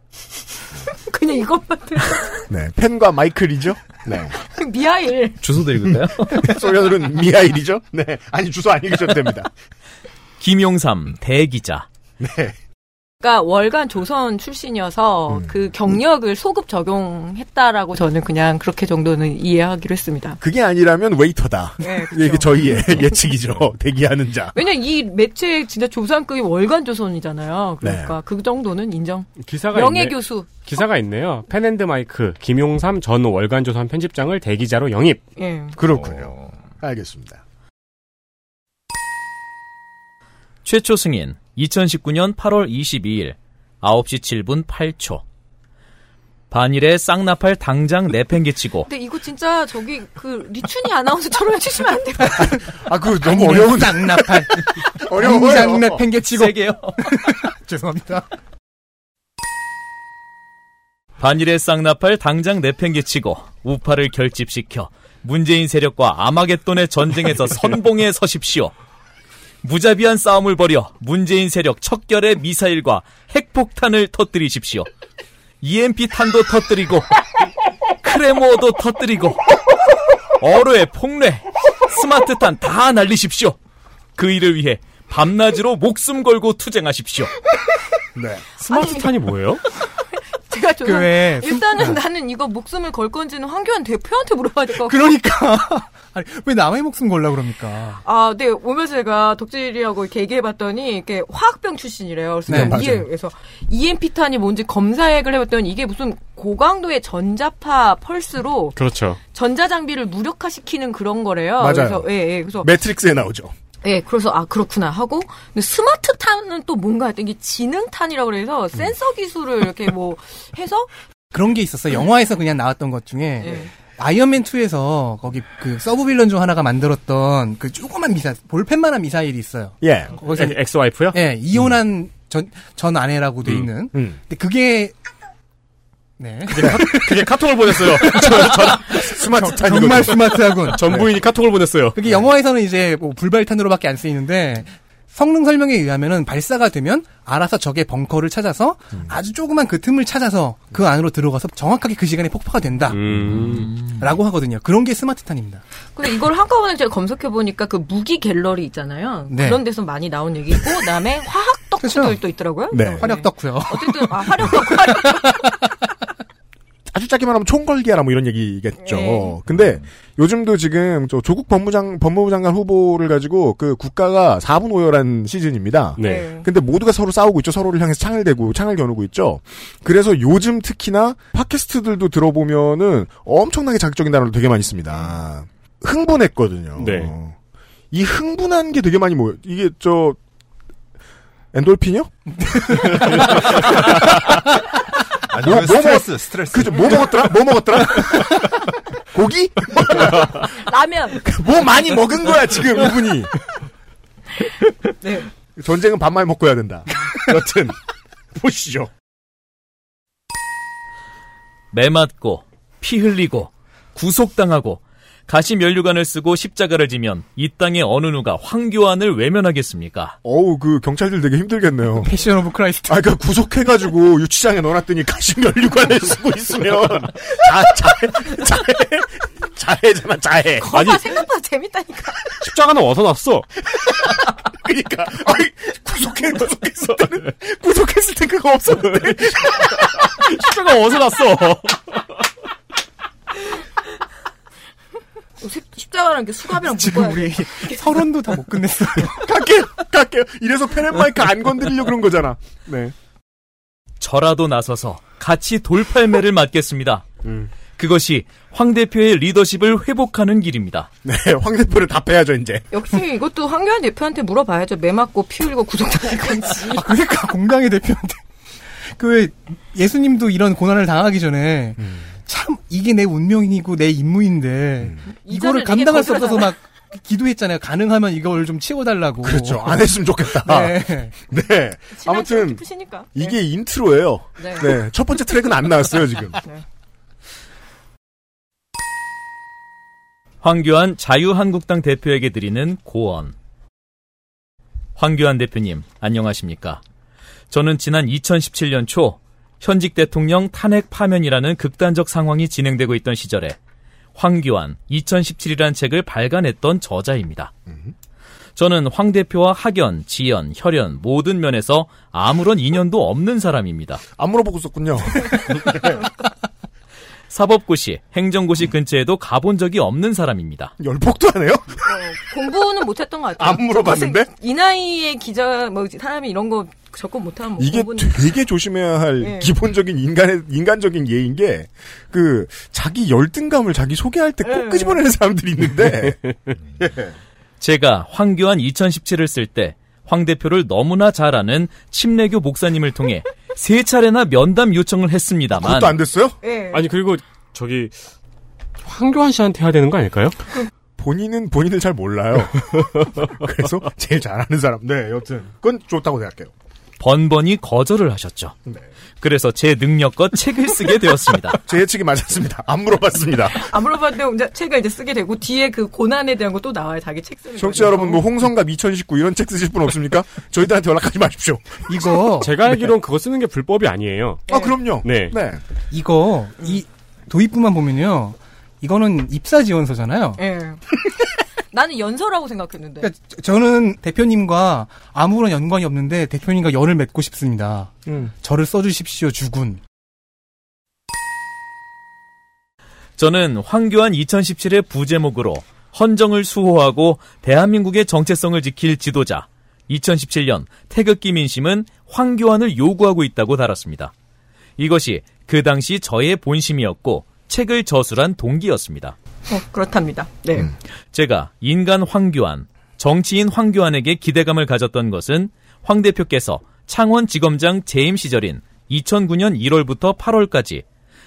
그냥 이것만 들어. 네 펜과 마이클이죠. 네. 미하일. 주소도 읽을까요? 소련으로는 미하일이죠. 네 아니 주소 안 읽으셔도 됩니다. 김용삼 대기자. 네. 그러니까 월간 조선 출신이어서 음. 그 경력을 소급 적용했다라고 저는 그냥 그렇게 정도는 이해하기로 했습니다. 그게 아니라면 웨이터다. 네. 이게 저희의 예측이죠. 대기하는 자. 왜냐 이 매체 진짜 조선급이 월간 조선이잖아요. 그러니까 네. 그 정도는 인정. 기사가 명예 있네. 교수. 기사가 있네요. 펜앤드 마이크 김용삼 전 월간 조선 편집장을 대기자로 영입. 예. 그렇군요. 알겠습니다. 최초 승인 2019년 8월 22일 9시 7분 8초. 반일에 쌍나팔 당장 내팽개치고 근데 이거 진짜 저기 그 리춘이 아나운서처럼 해주시면 안 돼요? 아, 그 너무 어려운 쌍나팔. 어려워요. 장내 팽개치고. 세게요. 죄송합니다. 반일의 쌍나팔 당장 내팽개치고 우파를 결집시켜 문재인 세력과 아마겟돈의 전쟁에서 선봉에 서십시오. 무자비한 싸움을 벌여 문재인 세력 척결의 미사일과 핵폭탄을 터뜨리십시오. EMP 탄도 터뜨리고 크레모어도 터뜨리고 어뢰, 폭뢰, 스마트탄 다 날리십시오. 그 일을 위해 밤낮으로 목숨 걸고 투쟁하십시오. 네. 스마트탄이 뭐예요? 제가 좀그 왜, 숨- 일단은 나는 이거 목숨을 걸 건지는 황교안 대표한테 물어봐야 될 것 같고. 그러니까. 아니, 왜 남의 목숨 걸라 그럽니까? 아, 네. 오면서 제가 덕질이하고 이렇게 얘기해봤더니, 이게 화학병 출신이래요. 그래서 네. 이해, 그래서 EMP탄이 뭔지 검사액을 해봤더니 이게 무슨 고강도의 전자파 펄스로 그렇죠. 전자장비를 무력화시키는 그런 거래요. 맞아요. 그래서, 예, 예. 그래서, 매트릭스에 나오죠. 예, 그래서, 아, 그렇구나 하고, 근데 스마트 탄은 또 뭔가 했던 게 지능 탄이라고 그래서 센서 기술을 이렇게 뭐 해서, 그런 게 있었어. 영화에서 그냥 나왔던 것 중에 예. 아이언맨 2에서 거기 그 sub villain 중 하나가 만들었던 그 조그만 미사 볼펜만한 미사일이 있어요. 예. 거기서 ex-wife요? 예, 이혼한 전, 전 아내라고 돼 있는. 음. 근데 그게 네. 그게 카톡을 보냈어요. 스마트 탄 정말 스마트하군. 전 부인이 카톡을 보냈어요. 그게 영화에서는 이제 뭐 불발탄으로밖에 안 쓰이는데 성능 설명에 의하면은 발사가 되면 알아서 적의 벙커를 찾아서 아주 조그만 그 틈을 찾아서 그 안으로 들어가서 정확하게 그 시간에 폭파가 된다. 음. 라고 하거든요. 그런 게 스마트탄입니다. 근데 이걸 한꺼번에 제가 검색해 보니까 그 무기 갤러리 있잖아요. 네. 그런 데서 많이 나온 얘기고, 그 다음에 화학 덕후들도 있더라고요. 네. 화력 덕후요. 어쨌든, 아, 화력 덕후, 화력 덕후. 아주 짧게 말하면 총걸기하라 뭐 이런 얘기겠죠. 네. 근데 요즘도 지금 저 조국 법무장 법무부 장관 후보를 가지고 그 국가가 4분 오열한 시즌입니다. 네. 근데 모두가 서로 싸우고 있죠. 서로를 향해서 창을 대고 창을 겨누고 있죠. 그래서 요즘 특히나 팟캐스트들도 들어보면은 엄청나게 자극적인 단어를 되게 많이 씁니다. 흥분했거든요. 네. 이 흥분한 게 되게 많이 모여. 이게 저 엔돌핀이요? 아니, 뭐, 그뭐 스트레스, 스트레스. 그죠? 뭐 먹었더라? 뭐 먹었더라? 고기? 라면. 뭐 많이 먹은 거야 지금 이분이. 네. 전쟁은 반말 먹고 해야 된다. 여튼 보시죠. 매 맞고 피 흘리고 구속당하고 가시 면류관을 쓰고 십자가를 지면 이 땅의 어느 누가 황교안을 외면하겠습니까? 어우 그 경찰들 되게 힘들겠네요. Passion of Christ. 아, 그니까 구속해가지고 유치장에 넣어놨더니 가시면류관을 쓰고 있으면 자, 자해, 자해, 자해잖아, 자해. 거봐 생각보다 재밌다니까. 십자가는 어디서 났어? 그니까, 아니, 구속해, 구속했을 때는, 구속했을 때 그거 없었는데. 십자가 어디서 났어? 십- 십자가랑 이렇게 수갑이랑 지금 묶어야 우리 서론도 다 못 끝냈어요. 갈게요, 갈게요. 이래서 페렌마이크 안 건드리려고 그런 거잖아. 네. 저라도 나서서 같이 돌팔매를 맞겠습니다. 음. 그것이 황 대표의 리더십을 회복하는 길입니다. 네, 황 대표를 답해야죠, 이제. 역시 이것도 황교안 대표한테 물어봐야죠. 매 맞고 피 흘리고 구속당할 건지. 아, 그러니까 공당의 대표한테. 그 예수님도 이런 고난을 당하기 전에 참 이게 내 운명이고 내 임무인데 이거를 이전을 감당할 수 없어서 막 기도했잖아요. 가능하면 이걸 좀 치워달라고. 그렇죠. 안 했으면 좋겠다. 네. 네. 아무튼. 이게 intro예요. 네. 네. 첫 번째 트랙은 안 나왔어요, 지금. 황교안 자유한국당 대표에게 드리는 고언. 황교안 대표님, 안녕하십니까? 저는 지난 2017년 초 현직 대통령 탄핵 파면이라는 극단적 상황이 진행되고 있던 시절에 황교안 2017이라는 책을 발간했던 저자입니다. 저는 황 대표와 학연, 지연, 혈연 모든 면에서 아무런 인연도 없는 사람입니다. 안 물어보고 있었군요. 사법고시, 행정고시 근처에도 가본 적이 없는 사람입니다. 열폭도 안 해요? 공부는 못했던 것 같아요. 안 물어봤는데? 이 나이에 기자, 뭐, 사람이 이런 거 접근 못하면 뭐 이게. 되게 조심해야 할 네. 기본적인 인간의 인간적인 예인 게 그 자기 열등감을 자기 소개할 때꼭 네. 끄집어내는 사람들이 있는데 제가 황교안 2017을 쓸 때 황 대표를 너무나 잘 아는 침례교 목사님을 통해 세 차례나 면담 요청을 했습니다만 그것도 안 됐어요? 예. 아니 그리고 저기 황교안 씨한테 해야 되는 거 아닐까요? 본인은 본인을 잘 몰라요. 그래서 제일 잘하는 사람. 네, 여튼 그건 좋다고 생각해요. 번번이 거절을 하셨죠. 그래서 제 능력껏 책을 쓰게 되었습니다. 제 예측이 맞았습니다. 안 물어봤습니다. 안 물어봤는데 이제 책을 이제 쓰게 되고 뒤에 그 고난에 대한 거또 나와요. 자기 책 쓰는 거. 청취자 여러분, 뭐 홍성갑 2019 이런 책 쓰실 분 없습니까? 저희들한테 연락하지 마십시오. 이거 제가 알기로는 그거 쓰는 게 불법이 아니에요. 아 그럼요. 네. 네. 이거 이 도입부만 보면요. 이거는 입사 지원서잖아요. 예. 나는 연서라고 생각했는데. 그러니까 저- 저는 대표님과 아무런 연관이 없는데 대표님과 연을 맺고 싶습니다. 음. 저를 써주십시오, 주군. 저는 황교안 2017의 부제목으로 헌정을 수호하고 대한민국의 정체성을 지킬 지도자 2017년 태극기 민심은 황교안을 요구하고 있다고 달았습니다. 이것이 그 당시 저의 본심이었고 책을 저술한 동기였습니다. 어, 그렇답니다. 네. 음. 제가 인간 황교안, 정치인 황교안에게 기대감을 가졌던 것은 황 대표께서 창원지검장 재임 시절인 2009년 1월부터 8월까지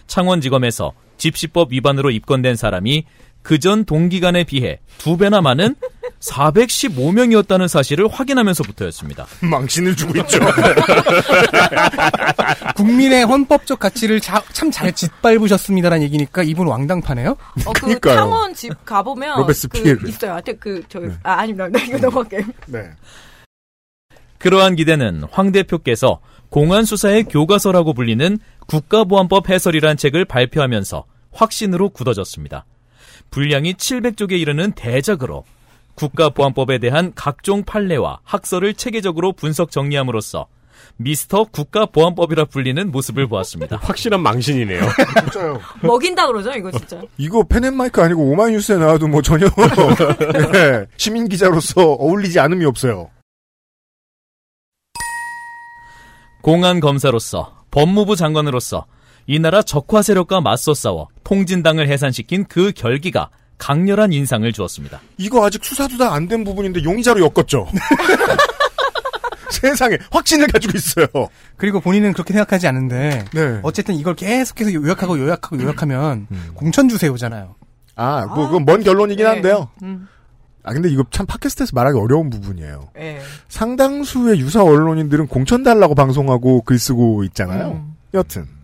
창원지검에서 집시법 위반으로 입건된 사람이 그 전 동기간에 비해 두 배나 많은 415명이었다는 사실을 확인하면서부터였습니다. 망신을 주고 있죠. 국민의 헌법적 가치를 참잘 짓밟으셨습니다라는 얘기니까 이분 왕당파네요? 어, 그 그러니까요. 창원 집 가보면 로베스피에르. 그 있어요. 하여튼 그 저기 아 아닙니다. 나 이거 넘어갈게요. 네. 그러한 기대는 황 대표께서 공안 수사의 교과서라고 불리는 국가보안법 해설이란 책을 발표하면서 확신으로 굳어졌습니다. 분량이 700쪽에 이르는 대작으로 국가보안법에 대한 각종 판례와 학설을 체계적으로 분석 정리함으로써 미스터 국가보안법이라 불리는 모습을 보았습니다. 확실한 망신이네요. 진짜요. 먹인다 그러죠, 이거 진짜. 이거 펜앤마이크 아니고 오마이뉴스에 나와도 뭐 전혀 네, 시민 기자로서 어울리지 않음이 없어요. 공안 검사로서 법무부 장관으로서 이 나라 적화 세력과 맞서 싸워 통진당을 해산시킨 그 결기가 강렬한 인상을 주었습니다. 이거 아직 수사도 다 안 된 부분인데 용의자로 엮었죠. 세상에 확신을 가지고 있어요. 그리고 본인은 그렇게 생각하지 않는데 네. 어쨌든 이걸 계속해서 요약하고 요약하고 요약하면 공천 주세요잖아요. 아, 뭐 그건 먼 결론이긴 네. 한데요. 음. 아 근데 이거 참 팟캐스트에서 말하기 어려운 부분이에요. 예. 상당수의 유사 언론인들은 공천 달라고 방송하고 글 쓰고 있잖아요. 음. 여튼 뭐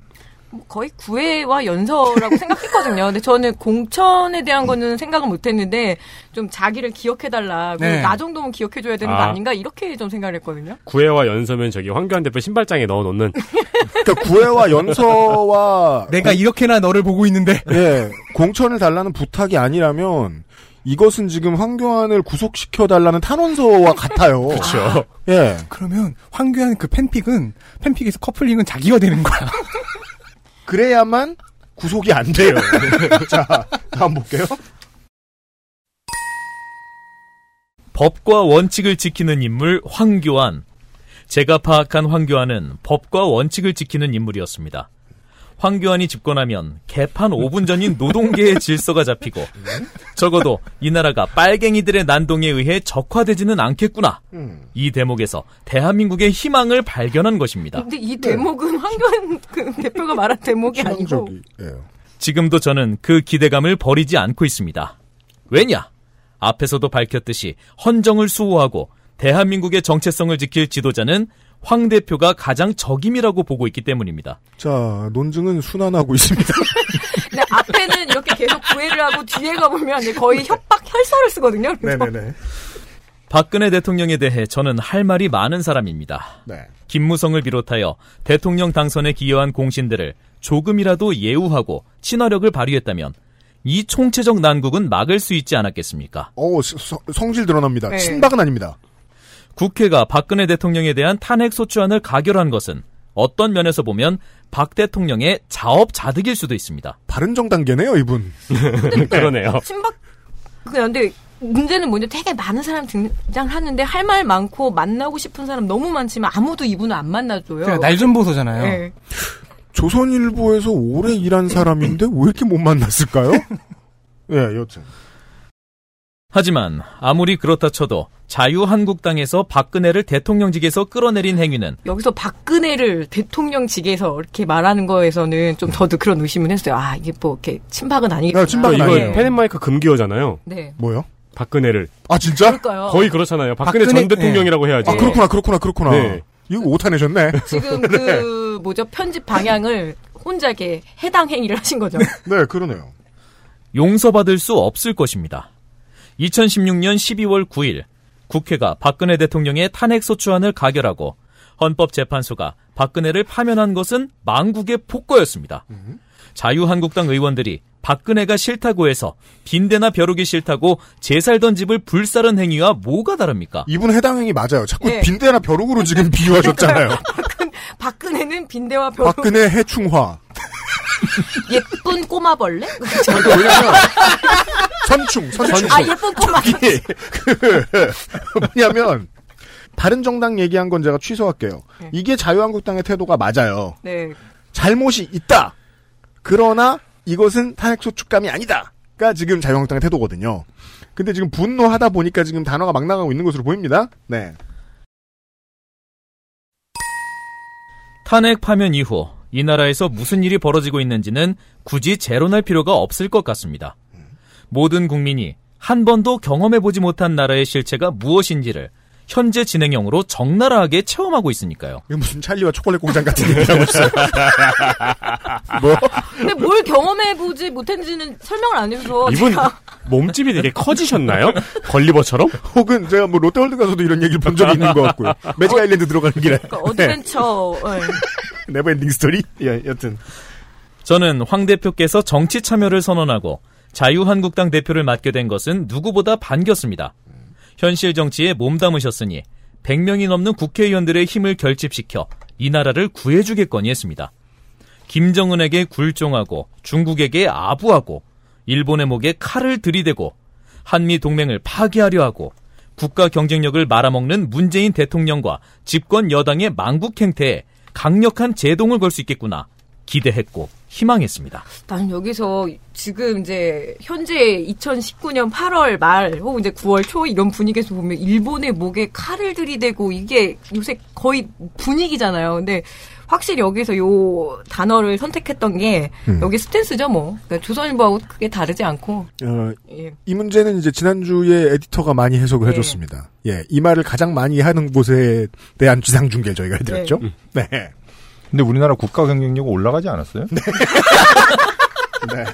거의 구애와 연서라고 생각했거든요. 근데 저는 공천에 대한 거는 생각을 못했는데 좀 자기를 기억해달라. 네. 나 정도면 기억해줘야 되는 거 아. 아닌가 이렇게 좀 생각을 했거든요. 구애와 연서면 저기 황교안 대표 신발장에 넣어놓는 그러니까 구애와 연서와 내가 이렇게나 너를 보고 있는데 예 공천을 달라는 부탁이 아니라면 이것은 지금 황교안을 구속시켜 달라는 탄원서와 같아요. 그렇죠. 예. 그러면 황교안 그 팬픽은 팬픽에서 커플링은 자기가 되는 거야. 그래야만 구속이 안 돼요. 자, 다음 볼게요. 법과 원칙을 지키는 인물 황교안. 제가 파악한 황교안은 법과 원칙을 지키는 인물이었습니다. 황교안이 집권하면 개판 5분 전인 노동계의 질서가 잡히고 적어도 이 나라가 빨갱이들의 난동에 의해 적화되지는 않겠구나. 이 대목에서 대한민국의 희망을 발견한 것입니다. 근데 이 대목은 황교안 그 대표가 말한 대목이 아니고. 지금도 저는 그 기대감을 버리지 않고 있습니다. 왜냐? 앞에서도 밝혔듯이 헌정을 수호하고 대한민국의 정체성을 지킬 지도자는 황 대표가 가장 적임이라고 보고 있기 때문입니다. 자, 논증은 순환하고 있습니다. 근데 앞에는 이렇게 계속 구애를 하고 뒤에 가보면 이제 거의 협박 혈서를 쓰거든요. 그래서 네네네. 박근혜 대통령에 대해 저는 할 말이 많은 사람입니다. 네. 김무성을 비롯하여 대통령 당선에 기여한 공신들을 조금이라도 예우하고 친화력을 발휘했다면 이 총체적 난국은 막을 수 있지 않았겠습니까? 어, 성질 드러납니다. 네. 친박은 아닙니다. 국회가 박근혜 대통령에 대한 탄핵 소추안을 가결한 것은 어떤 면에서 보면 박 대통령의 자업자득일 수도 있습니다. 바른정단계네요, 이분. 그러네요. 친박 근데 문제는 뭐냐 되게 많은 사람 등장하는데 할 말 많고 만나고 싶은 사람 너무 많지만 아무도 이분을 안 만나줘요. 그러니까 날좀 보소잖아요. 네. 조선일보에서 오래 일한 사람인데 왜 이렇게 못 만났을까요? 예, 여튼. 하지만 아무리 그렇다 쳐도 자유한국당에서 박근혜를 대통령직에서 끌어내린 행위는 여기서 박근혜를 대통령직에서 이렇게 말하는 거에서는 좀 저도 그런 의심을 했어요. 아 이게 뭐 이렇게 친박은 아니겠구나. 아, 친박은 이거 아니에요. 펜앤마이크 금기어잖아요. 네. 뭐요? 박근혜를 아, 진짜? 그럴까요? 거의 그렇잖아요. 박근혜, 박근혜- 전 대통령이라고 해야지. 아, 그렇구나, 그렇구나, 그렇구나. 네. 이거 오타 내셨네. 지금 그 뭐죠 편집 방향을 혼자 이렇게 해당 행위를 하신 거죠. 네, 그러네요. 용서받을 수 없을 것입니다. 2016년 12월 9일 국회가 박근혜 대통령의 탄핵소추안을 가결하고 헌법재판소가 박근혜를 파면한 것은 망국의 폭거였습니다. 자유한국당 의원들이 박근혜가 싫다고 해서 빈대나 벼룩이 싫다고 제 살던 집을 불사른 행위와 뭐가 다릅니까? 이분 해당 행위 맞아요. 자꾸 네. 빈대나 벼룩으로 지금 비유하셨잖아요. 박근혜는 빈대와 벼룩 박근혜 해충화. 예쁜 꼬마벌레? 그러니까 왜냐면 선충, 선충. 아 예쁜 꼬마. 예. 그 뭐냐면 바른 정당 얘기한 건 제가 취소할게요. 이게 자유한국당의 태도가 맞아요. 네. 잘못이 있다. 그러나 이것은 탄핵 소축감이 아니다.가 지금 자유한국당의 태도거든요. 근데 지금 분노하다 보니까 지금 단어가 막 나가고 있는 것으로 보입니다. 네. 탄핵 파면 이후 이 나라에서 무슨 일이 벌어지고 있는지는 굳이 재론할 필요가 없을 것 같습니다. 모든 국민이 한 번도 경험해보지 못한 나라의 실체가 무엇인지를 현재 진행형으로 적나라하게 체험하고 있으니까요. 이거 무슨 찰리와 초콜릿 공장 같은 얘기하고 있어요. 뭐? 근데 뭘 경험해보지 못했는지는 설명을 안 해줘서 이분 몸집이 되게 커지셨나요? 걸리버처럼? 혹은 제가 뭐 롯데월드 가서도 이런 얘기를 본 적이 있는 것 같고요. 매직 아일랜드 들어가는 길에. 그러니까 어드벤처 네. Neverending Story? 예, 여튼. 저는 황 대표께서 정치 참여를 선언하고 자유한국당 대표를 맡게 된 것은 누구보다 반겼습니다. 현실 정치에 몸담으셨으니 100명이 넘는 국회의원들의 힘을 결집시켜 이 나라를 구해주겠거니 했습니다. 김정은에게 굴종하고 중국에게 아부하고 일본의 목에 칼을 들이대고 한미 동맹을 파괴하려 하고 국가 경쟁력을 말아먹는 문재인 대통령과 집권 여당의 망국 행태에 강력한 제동을 걸 수 있겠구나 기대했고 희망했습니다. 난 여기서 지금 이제 현재 2019년 8월 말 혹은 이제 9월 초 이런 분위기에서 보면 일본의 목에 칼을 들이대고 이게 요새 거의 분위기잖아요. 근데 확실히 여기서 요 단어를 선택했던 게 음. 여기 스탠스죠, 뭐. 그러니까 조선일보하고 크게 다르지 않고. 어, 예. 이 문제는 이제 지난주에 에디터가 많이 해석을 네. 해줬습니다. 예, 이 말을 가장 많이 하는 곳에 대한 지상 중계를 저희가 해드렸죠. 네. 근데 우리나라 국가 경쟁력 올라가지 않았어요? 네.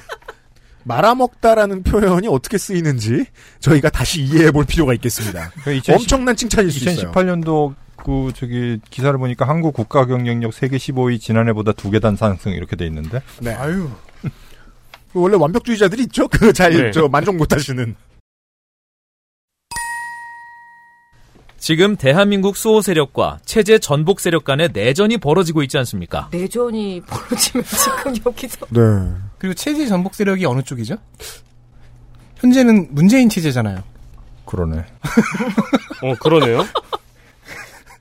말아먹다라는 표현이 어떻게 쓰이는지 저희가 다시 이해해 볼 필요가 있겠습니다. 엄청난 칭찬일 수 있어요. 2018년도 그 저기 기사를 보니까 한국 국가 경쟁력 세계 15위 지난해보다 두 계단 상승 이렇게 돼 있는데. 네. 아유. 그 원래 완벽주의자들이 있죠. 그잘 네. 저 만족 못 하시는. 지금 대한민국 수호 세력과 체제 전복 세력 간의 내전이 벌어지고 있지 않습니까? 내전이 벌어지면 지금 여기서. 네. 그리고 체제 전복 세력이 어느 쪽이죠? 현재는 문재인 체제잖아요. 그러네. 어, 그러네요.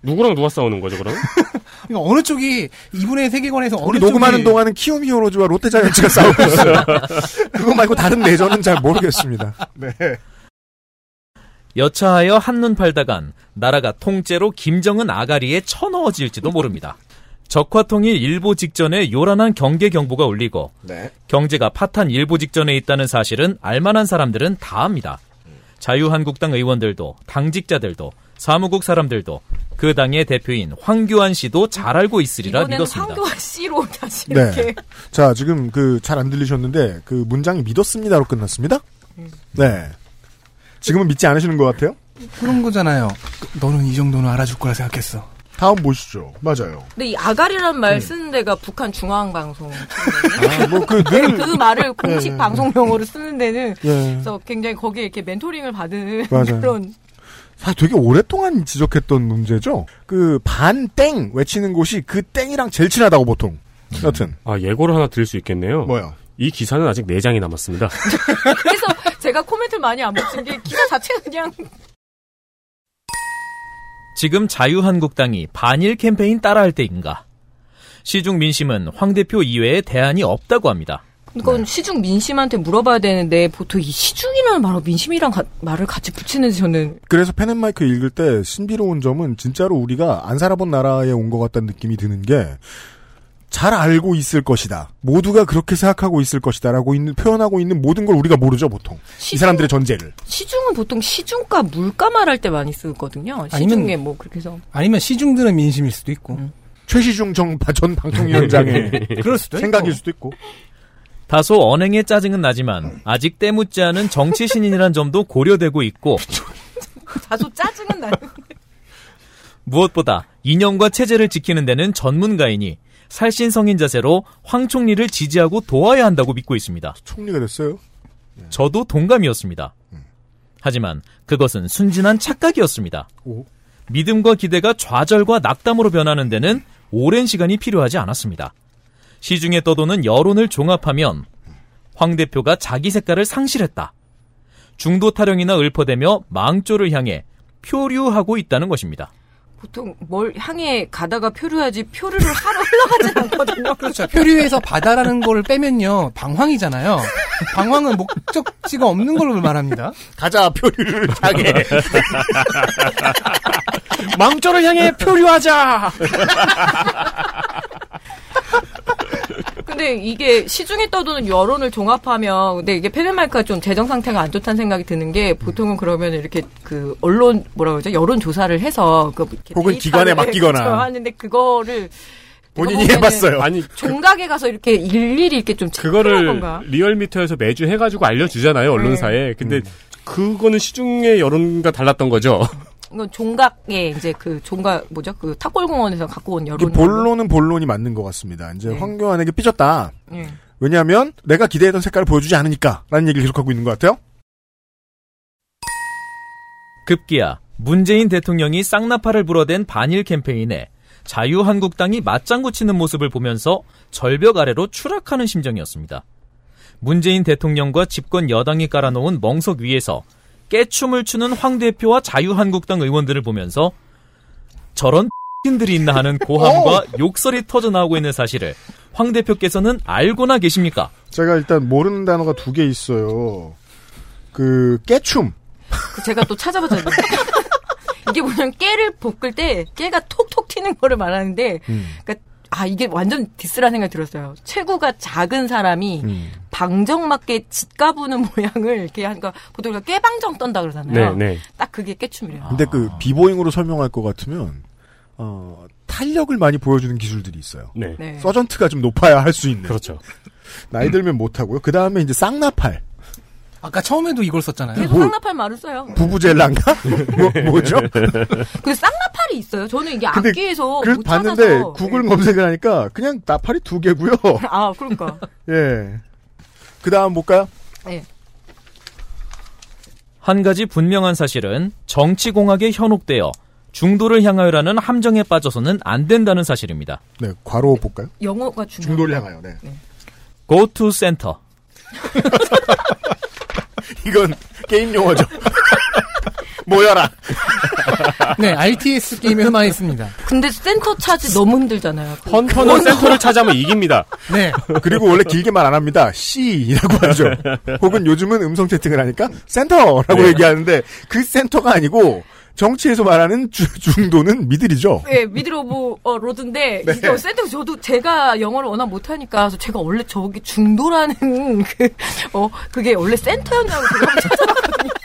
누구랑 누가 싸우는 거죠, 그럼? 그러니까 어느 쪽이 이분의 세계관에서 어느 우리 녹음하는 쪽이 동안은 키움 히어로즈와 롯데자이언츠가 싸우고 있어요. 그거 말고 다른 내전은 잘 모르겠습니다. 네. 여차하여 한눈 팔다간 나라가 통째로 김정은 아가리에 쳐넣어질지도 모릅니다. 적화통일 일보 직전에 요란한 경계 경보가 울리고 네. 경제가 파탄 일보 직전에 있다는 사실은 알만한 사람들은 다 압니다. 자유한국당 의원들도 당직자들도 사무국 사람들도 그 당의 대표인 황교안 씨도 잘 알고 있으리라 믿었습니다. 황교안 씨로 다시 이렇게. 네. 자, 지금 그 잘 안 들리셨는데 그 문장이 믿었습니다로 끝났습니다. 네. 지금은 믿지 않으시는 것 같아요? 그런 거잖아요. 너는 이 정도는 알아줄 거라 생각했어. 다음 보시죠. 맞아요. 근데 이 아가리라는 말 쓰는 데가 북한 중앙방송. 아, 뭐그 늘. 그 말을 공식 예, 예. 방송 용어로 쓰는 데는 예. 그래서 굉장히 거기에 이렇게 멘토링을 받은 맞아요. 그런 사실 되게 오랫동안 지적했던 문제죠. 그 반 땡 외치는 곳이 그 땡이랑 제일 친하다고 보통. 여튼. 아, 예고를 하나 드릴 수 있겠네요. 뭐요? 이 기사는 아직 4장이 남았습니다. 그래서 제가 코멘트를 많이 안 붙인 게 기사 자체가 그냥 지금 자유한국당이 반일 캠페인 따라할 때인가? 시중 민심은 황 대표 이외에 대안이 없다고 합니다. 이건 시중 민심한테 물어봐야 되는데 보통 이 시중이라는 말하고 민심이랑 가- 말을 같이 붙이는지 저는 그래서 펜앤마이크 읽을 때 신비로운 점은 진짜로 우리가 안 살아본 나라에 온 것 같다는 느낌이 드는 게 잘 알고 있을 것이다. 모두가 그렇게 생각하고 있을 것이다라고 있는 표현하고 있는 모든 걸 우리가 모르죠 보통. 이 사람들의 전제를. 시중은 보통 시중가 물가 말할 때 많이 쓰거든요. 시중에 뭐 그렇게 해서 아니면 시중들은 민심일 수도 있고. 최시중 정, 전 방통위원장의 그럴 수도 생각일 있고. 수도 있고. 다소 언행에 짜증은 나지만 아직 때묻지 않은 정치 신인이란 점도 고려되고 있고 다소 짜증은 나는. 무엇보다 이념과 체제를 지키는 데는 전문가이니 살신성인 자세로 황 총리를 지지하고 도와야 한다고 믿고 있습니다. 총리가 됐어요? 저도 동감이었습니다. 하지만 그것은 순진한 착각이었습니다. 오. 믿음과 기대가 좌절과 낙담으로 변하는 데는 오랜 시간이 필요하지 않았습니다. 시중에 떠도는 여론을 종합하면 황 대표가 자기 색깔을 상실했다. 중도 타령이나 읊어대며 망조를 향해 표류하고 있다는 것입니다. 보통 뭘 향해 가다가 표류하지 표류를 하러 흘러가진 않거든요. 그렇죠. 표류에서 바다라는 걸 빼면요. 방황이잖아요. 방황은 목적지가 없는 걸로 말합니다. 가자 표류를 향해. 망조를 향해 표류하자. 근데 이게 시중에 떠도는 여론을 종합하면 근데 이게 페르말크가 좀 재정 상태가 안 좋다는 생각이 드는 게 보통은 그러면 이렇게 그 언론 뭐라 그러죠 여론 조사를 해서 그 이렇게 혹은 기관에 맡기거나. 하는데 그거를 본인이 해봤어요. 아니 종각에 가서 이렇게 일일이 이렇게 좀 그거를 건가? 리얼미터에서 매주 해가지고 알려주잖아요 언론사에. 근데 그거는 시중의 여론과 달랐던 거죠. 이건 종각에 이제 그 종각 뭐죠 그 탑골공원에서 갖고 온 여론 본론은 본론이 맞는 것 같습니다. 이제 네. 황교안에게 삐졌다. 예. 왜냐하면 내가 기대했던 색깔을 보여주지 않으니까라는 얘기를 계속하고 있는 것 같아요. 급기야 문재인 대통령이 쌍나파를 불어댄 반일 캠페인에 자유한국당이 맞장구 치는 모습을 보면서 절벽 아래로 추락하는 심정이었습니다. 문재인 대통령과 집권 여당이 깔아놓은 멍석 위에서 깨춤을 추는 황 대표와 자유한국당 의원들을 보면서 저런 X들이 있나 하는 고함과 욕설이 터져나오고 있는 사실을 황 대표께서는 알고나 계십니까? 제가 일단 모르는 단어가 두 개 있어요. 그 깨춤. 그 제가 또 찾아봤잖아요. 이게 뭐냐면 깨를 볶을 때 깨가 톡톡 튀는 거를 말하는데 음. 그러니까 아 이게 완전 디스라는 생각이 들었어요. 체구가 작은 사람이 음. 방정 맞게 짓가부는 모양을 이렇게 하니까 보통 우리가 깨방정 떤다 그러잖아요. 네, 네. 딱 그게 깨춤이래요. 근데 그 비보잉으로 설명할 것 같으면 어, 탄력을 많이 보여주는 기술들이 있어요. 네. 네. 서전트가 좀 높아야 할 수 있는. 그렇죠. 나이 들면 못 하고요. 그 다음에 이제 쌍나팔. 아까 처음에도 이걸 썼잖아요. 계속 뭐- 쌍나팔 말을 써요. 부부젤란가? 뭐, 뭐죠? 그 쌍나팔이 있어요. 저는 이게 악기에서 못 봤는데 찾아서. 구글 예. 검색을 하니까 그냥 나팔이 두 개고요. 아 그러니까. 예. 그 다음 볼까요? 네. 한 가지 분명한 사실은 정치공학에 현혹되어 중도를 향하여라는 함정에 빠져서는 안 된다는 사실입니다. 네, 괄호 볼까요? 영어가 중요. 중도를 향하여. 네. Go to center. 이건 게임 용어죠. 모여라. 네, RTS 게임에 흠화했습니다. 근데 센터 차지 너무 힘들잖아요. 그- 헌터는 센터를 차지하면 이깁니다. 네. 그리고 원래 길게 말 안 합니다. C라고 하죠. 혹은 요즘은 음성 채팅을 하니까 센터라고 네. 얘기하는데 그 센터가 아니고 정치에서 말하는 주- 중도는 middle이죠. 예, middle of 어, road인데 네. 이거 센터 저도 제가 영어를 워낙 못하니까 그래서 제가 원래 저기 중도라는 그 어 그게 원래 센터였냐고 제가 찾아봤거든요.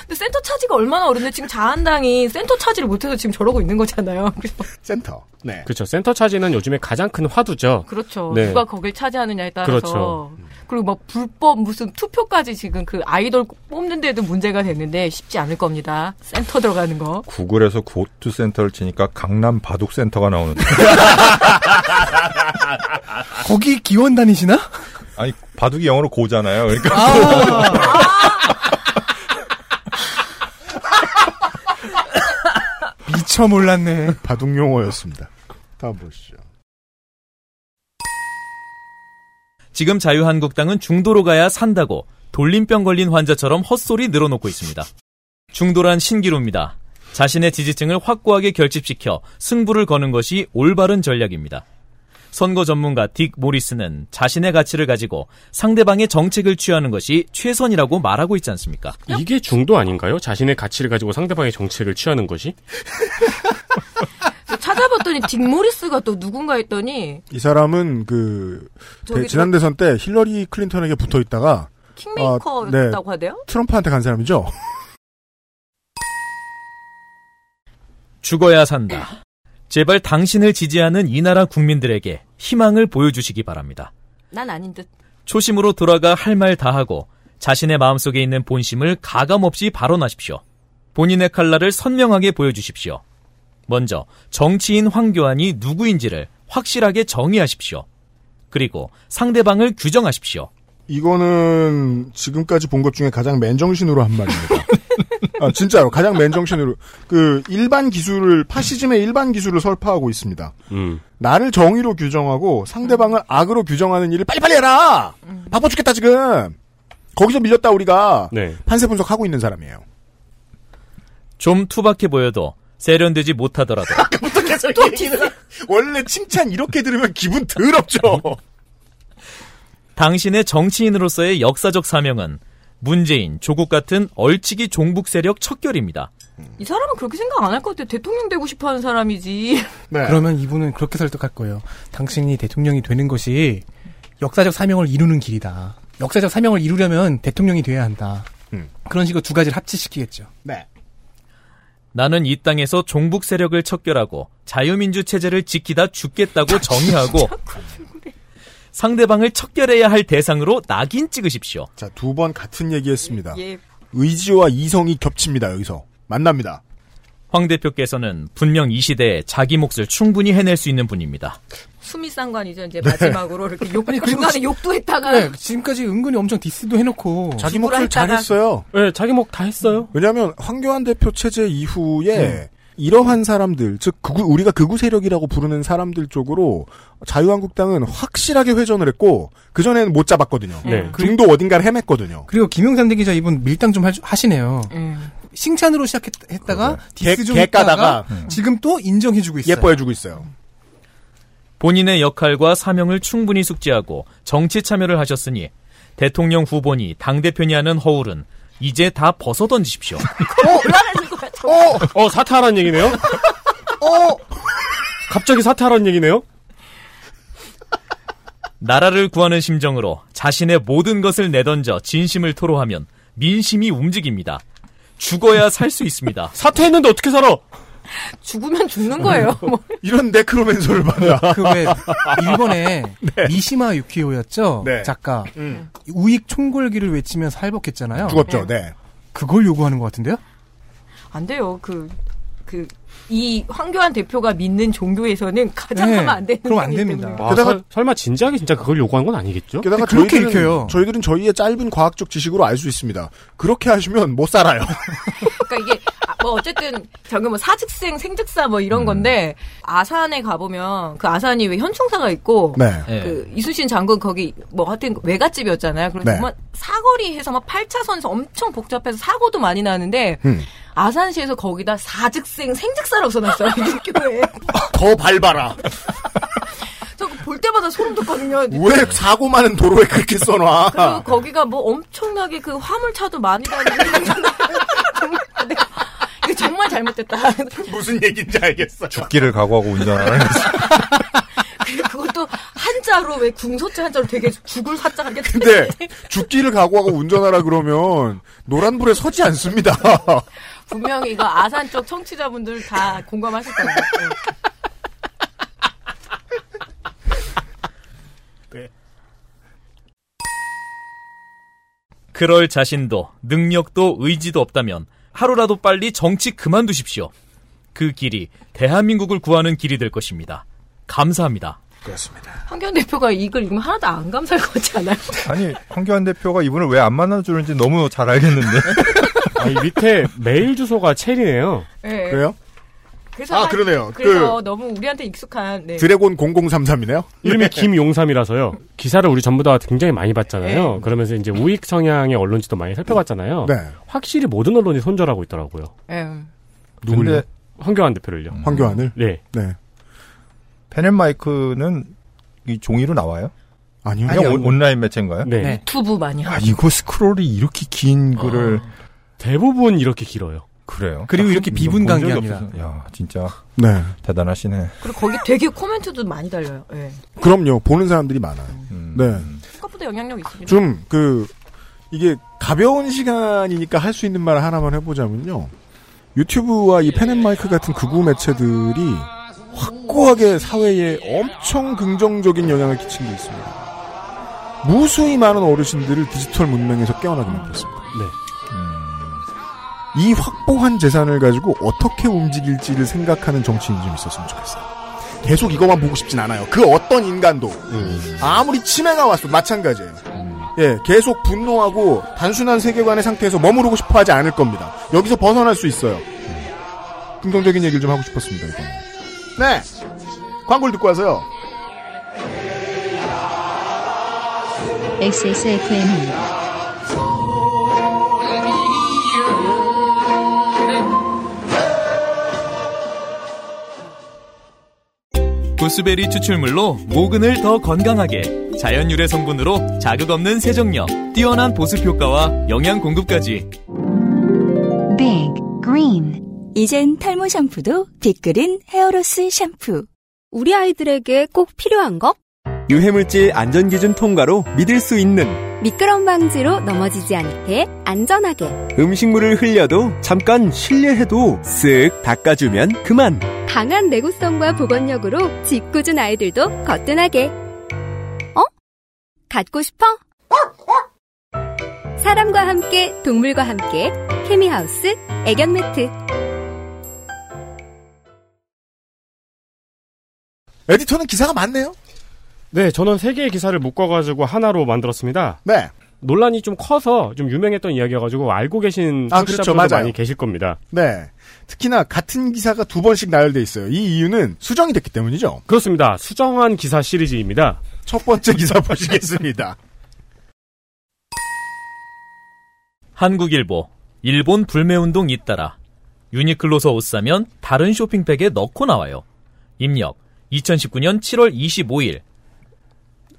근데 센터 차지가 얼마나 어려운데 지금 자한당이 센터 차지를 못해서 지금 저러고 있는 거잖아요. 그래서 센터. 네. 그렇죠. 센터 차지는 요즘에 가장 큰 화두죠. 그렇죠. 네. 누가 거길 차지하느냐에 따라서 그렇죠. 그리고 막 불법 무슨 투표까지 지금 그 아이돌 뽑는데도 문제가 됐는데 쉽지 않을 겁니다. 센터 들어가는 거. 구글에서 go to center를 치니까 강남 바둑 센터가 나오는데. 거기 기원 다니시나? 아니 바둑이 영어로 고잖아요. 그러니까 아. 미처 몰랐네. 바둑 용어였습니다. 다음 보시죠. 지금 자유한국당은 중도로 가야 산다고 돌림병 걸린 환자처럼 헛소리 늘어놓고 있습니다. 중도란 신기루입니다. 자신의 지지층을 확고하게 결집시켜 승부를 거는 것이 올바른 전략입니다. 선거 전문가 딕 모리스는 자신의 가치를 가지고 상대방의 정책을 취하는 것이 최선이라고 말하고 있지 않습니까? 이게 중도 아닌가요? 자신의 가치를 가지고 상대방의 정책을 취하는 것이? 찾아봤더니 딕 모리스가 또 누군가 했더니 이 사람은 그 대- 지난 대선 때 힐러리 클린턴에게 붙어 있다가 킹메이커였다고 하대요? 트럼프한테 간 사람이죠. 죽어야 산다. 제발 당신을 지지하는 이 나라 국민들에게 희망을 보여주시기 바랍니다. 난 아닌 듯. 초심으로 돌아가 할 말 다 하고 자신의 마음속에 있는 본심을 가감없이 발언하십시오. 본인의 칼날을 선명하게 보여주십시오. 먼저 정치인 황교안이 누구인지를 확실하게 정의하십시오. 그리고 상대방을 규정하십시오. 이거는 지금까지 본 것 중에 가장 맨정신으로 한 말입니다. 아, 진짜로 가장 맨정신으로 그 일반 기술을 파시즘의 일반 기술을 설파하고 있습니다. 음. 나를 정의로 규정하고 상대방을 악으로 규정하는 일을 빨리빨리 해라. 바빠 죽겠다 지금. 거기서 밀렸다 우리가 네. 판세 분석하고 있는 사람이에요. 좀 투박해 보여도 세련되지 못하더라도 계속 얘기는 원래 칭찬 이렇게 들으면 기분 더럽죠. 당신의 정치인으로서의 역사적 사명은 문재인, 조국 같은 얼치기 종북 세력 척결입니다. 이 사람은 그렇게 생각 안 할 것 같아. 대통령 되고 싶어 하는 사람이지. 네. 그러면 이분은 그렇게 설득할 거예요. 당신이 대통령이 되는 것이 역사적 사명을 이루는 길이다. 역사적 사명을 이루려면 대통령이 돼야 한다. 음. 그런 식으로 두 가지를 합치시키겠죠. 네. 나는 이 땅에서 종북 세력을 척결하고 자유민주 체제를 지키다 죽겠다고 정의하고 상대방을 척결해야 할 대상으로 낙인 찍으십시오. 자, 두 번 같은 얘기했습니다. 예. 의지와 이성이 겹칩니다, 여기서. 만납니다. 황 대표께서는 분명 이 시대에 자기 몫을 충분히 해낼 수 있는 분입니다. 수미상관이죠. 이제 마지막으로 이렇게 욕, 중간에 지- 욕도 했다가. 네, 지금까지 은근히 엄청 디스도 해놓고 자기 했다가- 잘했어요. 네, 자기 목 다 했어요. 왜냐하면 황교안 대표 체제 이후에 네. 이러한 사람들, 즉 극우, 우리가 극우 세력이라고 부르는 사람들 쪽으로 자유한국당은 확실하게 회전을 했고 그 전에는 못 잡았거든요. 네. 중도 어딘가를 헤맸거든요. 그리고 김용삼 대기자 이분 밀당 좀 하- 하시네요. 음. 칭찬으로 시작했다가 개- 디스 좀개 했다가 까다가 지금 또 인정해주고 있어요. 예뻐해주고 있어요. 본인의 역할과 사명을 충분히 숙지하고 정치 참여를 하셨으니 대통령 후보니 당대표니 하는 허울은 이제 다 벗어던지십시오. 어, 올라가는 거야. 저. 어! 어, 사퇴하라는 얘기네요? 어! 갑자기 사퇴하라는 얘기네요? 나라를 구하는 심정으로 자신의 모든 것을 내던져 진심을 토로하면 민심이 움직입니다. 죽어야 살 수 있습니다. 사퇴했는데 어떻게 살아? 죽으면 죽는 거예요. 뭐. 이런 네크로맨서를 받아. 그왜 일본의 미시마 유키오였죠 네. 작가 음. 우익 총궐기를 외치면서 할복했잖아요. 죽었죠, 네. 그걸 요구하는 것 같은데요? 안 돼요. 그, 그, 이 황교안 대표가 믿는 종교에서는 가장 네, 하면 안 되는 그럼 안 됩니다. 때문에. 아, 게다가- 설- 설마 진지하게 진짜 그걸 요구한 건 아니겠죠? 게다가 그렇게 저희들은, 읽혀요. 저희들은 저희의 짧은 과학적 지식으로 알 수 있습니다. 그렇게 하시면 못 살아요. 뭐 어쨌든 저기 뭐 사직생 생즉사 뭐 이런 건데 아산에 가보면 그 아산이 왜 현충사가 있고 네. 예. 그 이수신 장군 거기 뭐 하여튼 외갓집이었잖아요. 그래서 네. 정말 사거리에서 막 8차선에서 엄청 복잡해서 사고도 많이 나는데 음. 아산시에서 거기다 사직생 생즉사라고 써놨어요. 육교에. 더 밟아라. 저볼 때마다 소름 돋거든요. 왜 사고 많은 도로에 그렇게 써놔? 그리고 거기가 뭐 엄청나게 그 화물차도 많이 다니는 정말 잘못됐다. 무슨 얘기인지 알겠어. 죽기를 각오하고 운전하는 그것도 한자로 왜 궁서체 한자로 되게 죽을 사자 하겠지. 근데 죽기를 각오하고 운전하라 그러면 노란불에 서지 않습니다. 분명히 이거 아산 쪽 청취자분들 다 공감하실 거예요. 네. 그럴 자신도 능력도 의지도 없다면 하루라도 빨리 정치 그만두십시오. 그 길이 대한민국을 구하는 길이 될 것입니다. 감사합니다. 그렇습니다. 황교안 대표가 이걸 읽으면 하나도 안 감사할 것 같지 않아요? 아니 황교안 대표가 이분을 왜 안 만나주는지 너무 잘 알겠는데 아, 이 밑에 메일 주소가 체리네요. 네. 그래요? 그래서 아, 한- 그러네요. 그래서 너무 우리한테 익숙한 네. 드래곤 0033이네요. 이름이 김용삼이라서요. 기사를 우리 전부 다 굉장히 많이 봤잖아요. 그러면서 이제 우익 성향의 언론지도 많이 살펴봤잖아요. 네. 확실히 모든 언론이 손절하고 있더라고요. 예. 누굴요? 황교안 대표를요. 황교안을? 네. 네. 펜앤마이크는 이 종이로 나와요? 아니요. 아니요. 온- 온라인 매체인가요? 네. 네. 유튜브 많이 아 하고. 이거 스크롤이 이렇게 긴 글을 대부분 이렇게 길어요. 그래요. 그리고 이렇게 본 비분간개합니다. 적이 없어서. 야, 진짜 네. 대단하시네. 그리고 거기 되게 코멘트도 많이 달려요. 예. 그럼요. 보는 사람들이 많아요. 음. 네. 생각보다 영향력 있습니다. 좀 그 이게 가벼운 시간이니까 할 수 있는 말 하나만 해보자면요. 유튜브와 이 펜앤마이크 같은 극우 매체들이 확고하게 사회에 엄청 긍정적인 영향을 끼친 게 있습니다. 무수히 많은 어르신들을 디지털 문명에서 깨어나게 만들었습니다. 네. 이 확보한 재산을 가지고 어떻게 움직일지를 생각하는 정치인이 좀 있었으면 좋겠어요. 계속 이것만 보고 싶진 않아요. 그 어떤 인간도 아무리 치매가 왔어도 마찬가지예요. 예, 계속 분노하고 단순한 세계관의 상태에서 머무르고 싶어 하지 않을 겁니다. 여기서 벗어날 수 있어요. 긍정적인 얘기를 좀 하고 싶었습니다, 이번에. 네! 광고를 듣고 와서요. XSFM입니다. 구스베리 추출물로 모근을 더 건강하게 자연 유래 성분으로 자극 없는 세정력, 뛰어난 보습 효과와 영양 공급까지. Big Green. 이젠 탈모 샴푸도 빅그린 헤어로스 샴푸. 우리 아이들에게 꼭 필요한 거? 유해물질 안전기준 통과로 믿을 수 있는 미끄럼 방지로 넘어지지 않게 안전하게 음식물을 흘려도 잠깐 실례해도 쓱 닦아주면 그만. 강한 내구성과 보건력으로 짓궂은 아이들도 거뜬하게 어? 갖고 싶어? 사람과 함께 동물과 함께 케미하우스 애견 매트 에디터는 기사가 많네요. 네, 저는 세 개의 기사를 묶어가지고 하나로 만들었습니다. 네. 논란이 좀 커서 좀 유명했던 이야기여가지고 알고 계신 아, 그렇죠. 맞아요. 많이 계실 겁니다. 네. 특히나 같은 기사가 두 번씩 나열돼 있어요. 이 이유는 수정이 됐기 때문이죠. 그렇습니다. 수정한 기사 시리즈입니다. 첫 번째 기사 보시겠습니다. 한국일보 일본 불매운동 잇따라 유니클로서 옷 사면 다른 쇼핑백에 넣고 나와요. 입력 2019년 7월 25일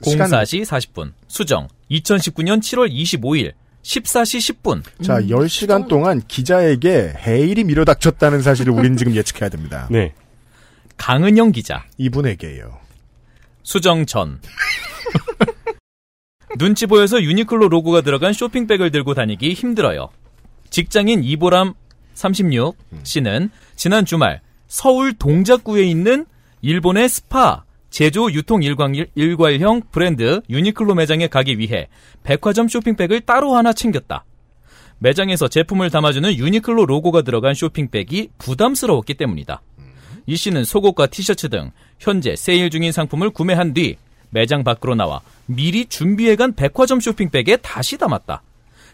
04시 40분 수정 2019년 7월 25일 14시 10분 자, 10시간 동안 기자에게 해일이 밀어닥쳤다는 사실을 우린 지금 예측해야 됩니다. 네. 강은영 기자 이분에게요. 수정 전 눈치 보여서 유니클로 로고가 들어간 쇼핑백을 들고 다니기 힘들어요. 직장인 이보람 36 씨는 지난 주말 서울 동작구에 있는 일본의 스파 제조 유통 일광, 일괄형 브랜드 유니클로 매장에 가기 위해 백화점 쇼핑백을 따로 하나 챙겼다. 매장에서 제품을 담아주는 유니클로 로고가 들어간 쇼핑백이 부담스러웠기 때문이다. 이 씨는 속옷과 티셔츠 등 현재 세일 중인 상품을 구매한 뒤 매장 밖으로 나와 미리 준비해간 백화점 쇼핑백에 다시 담았다.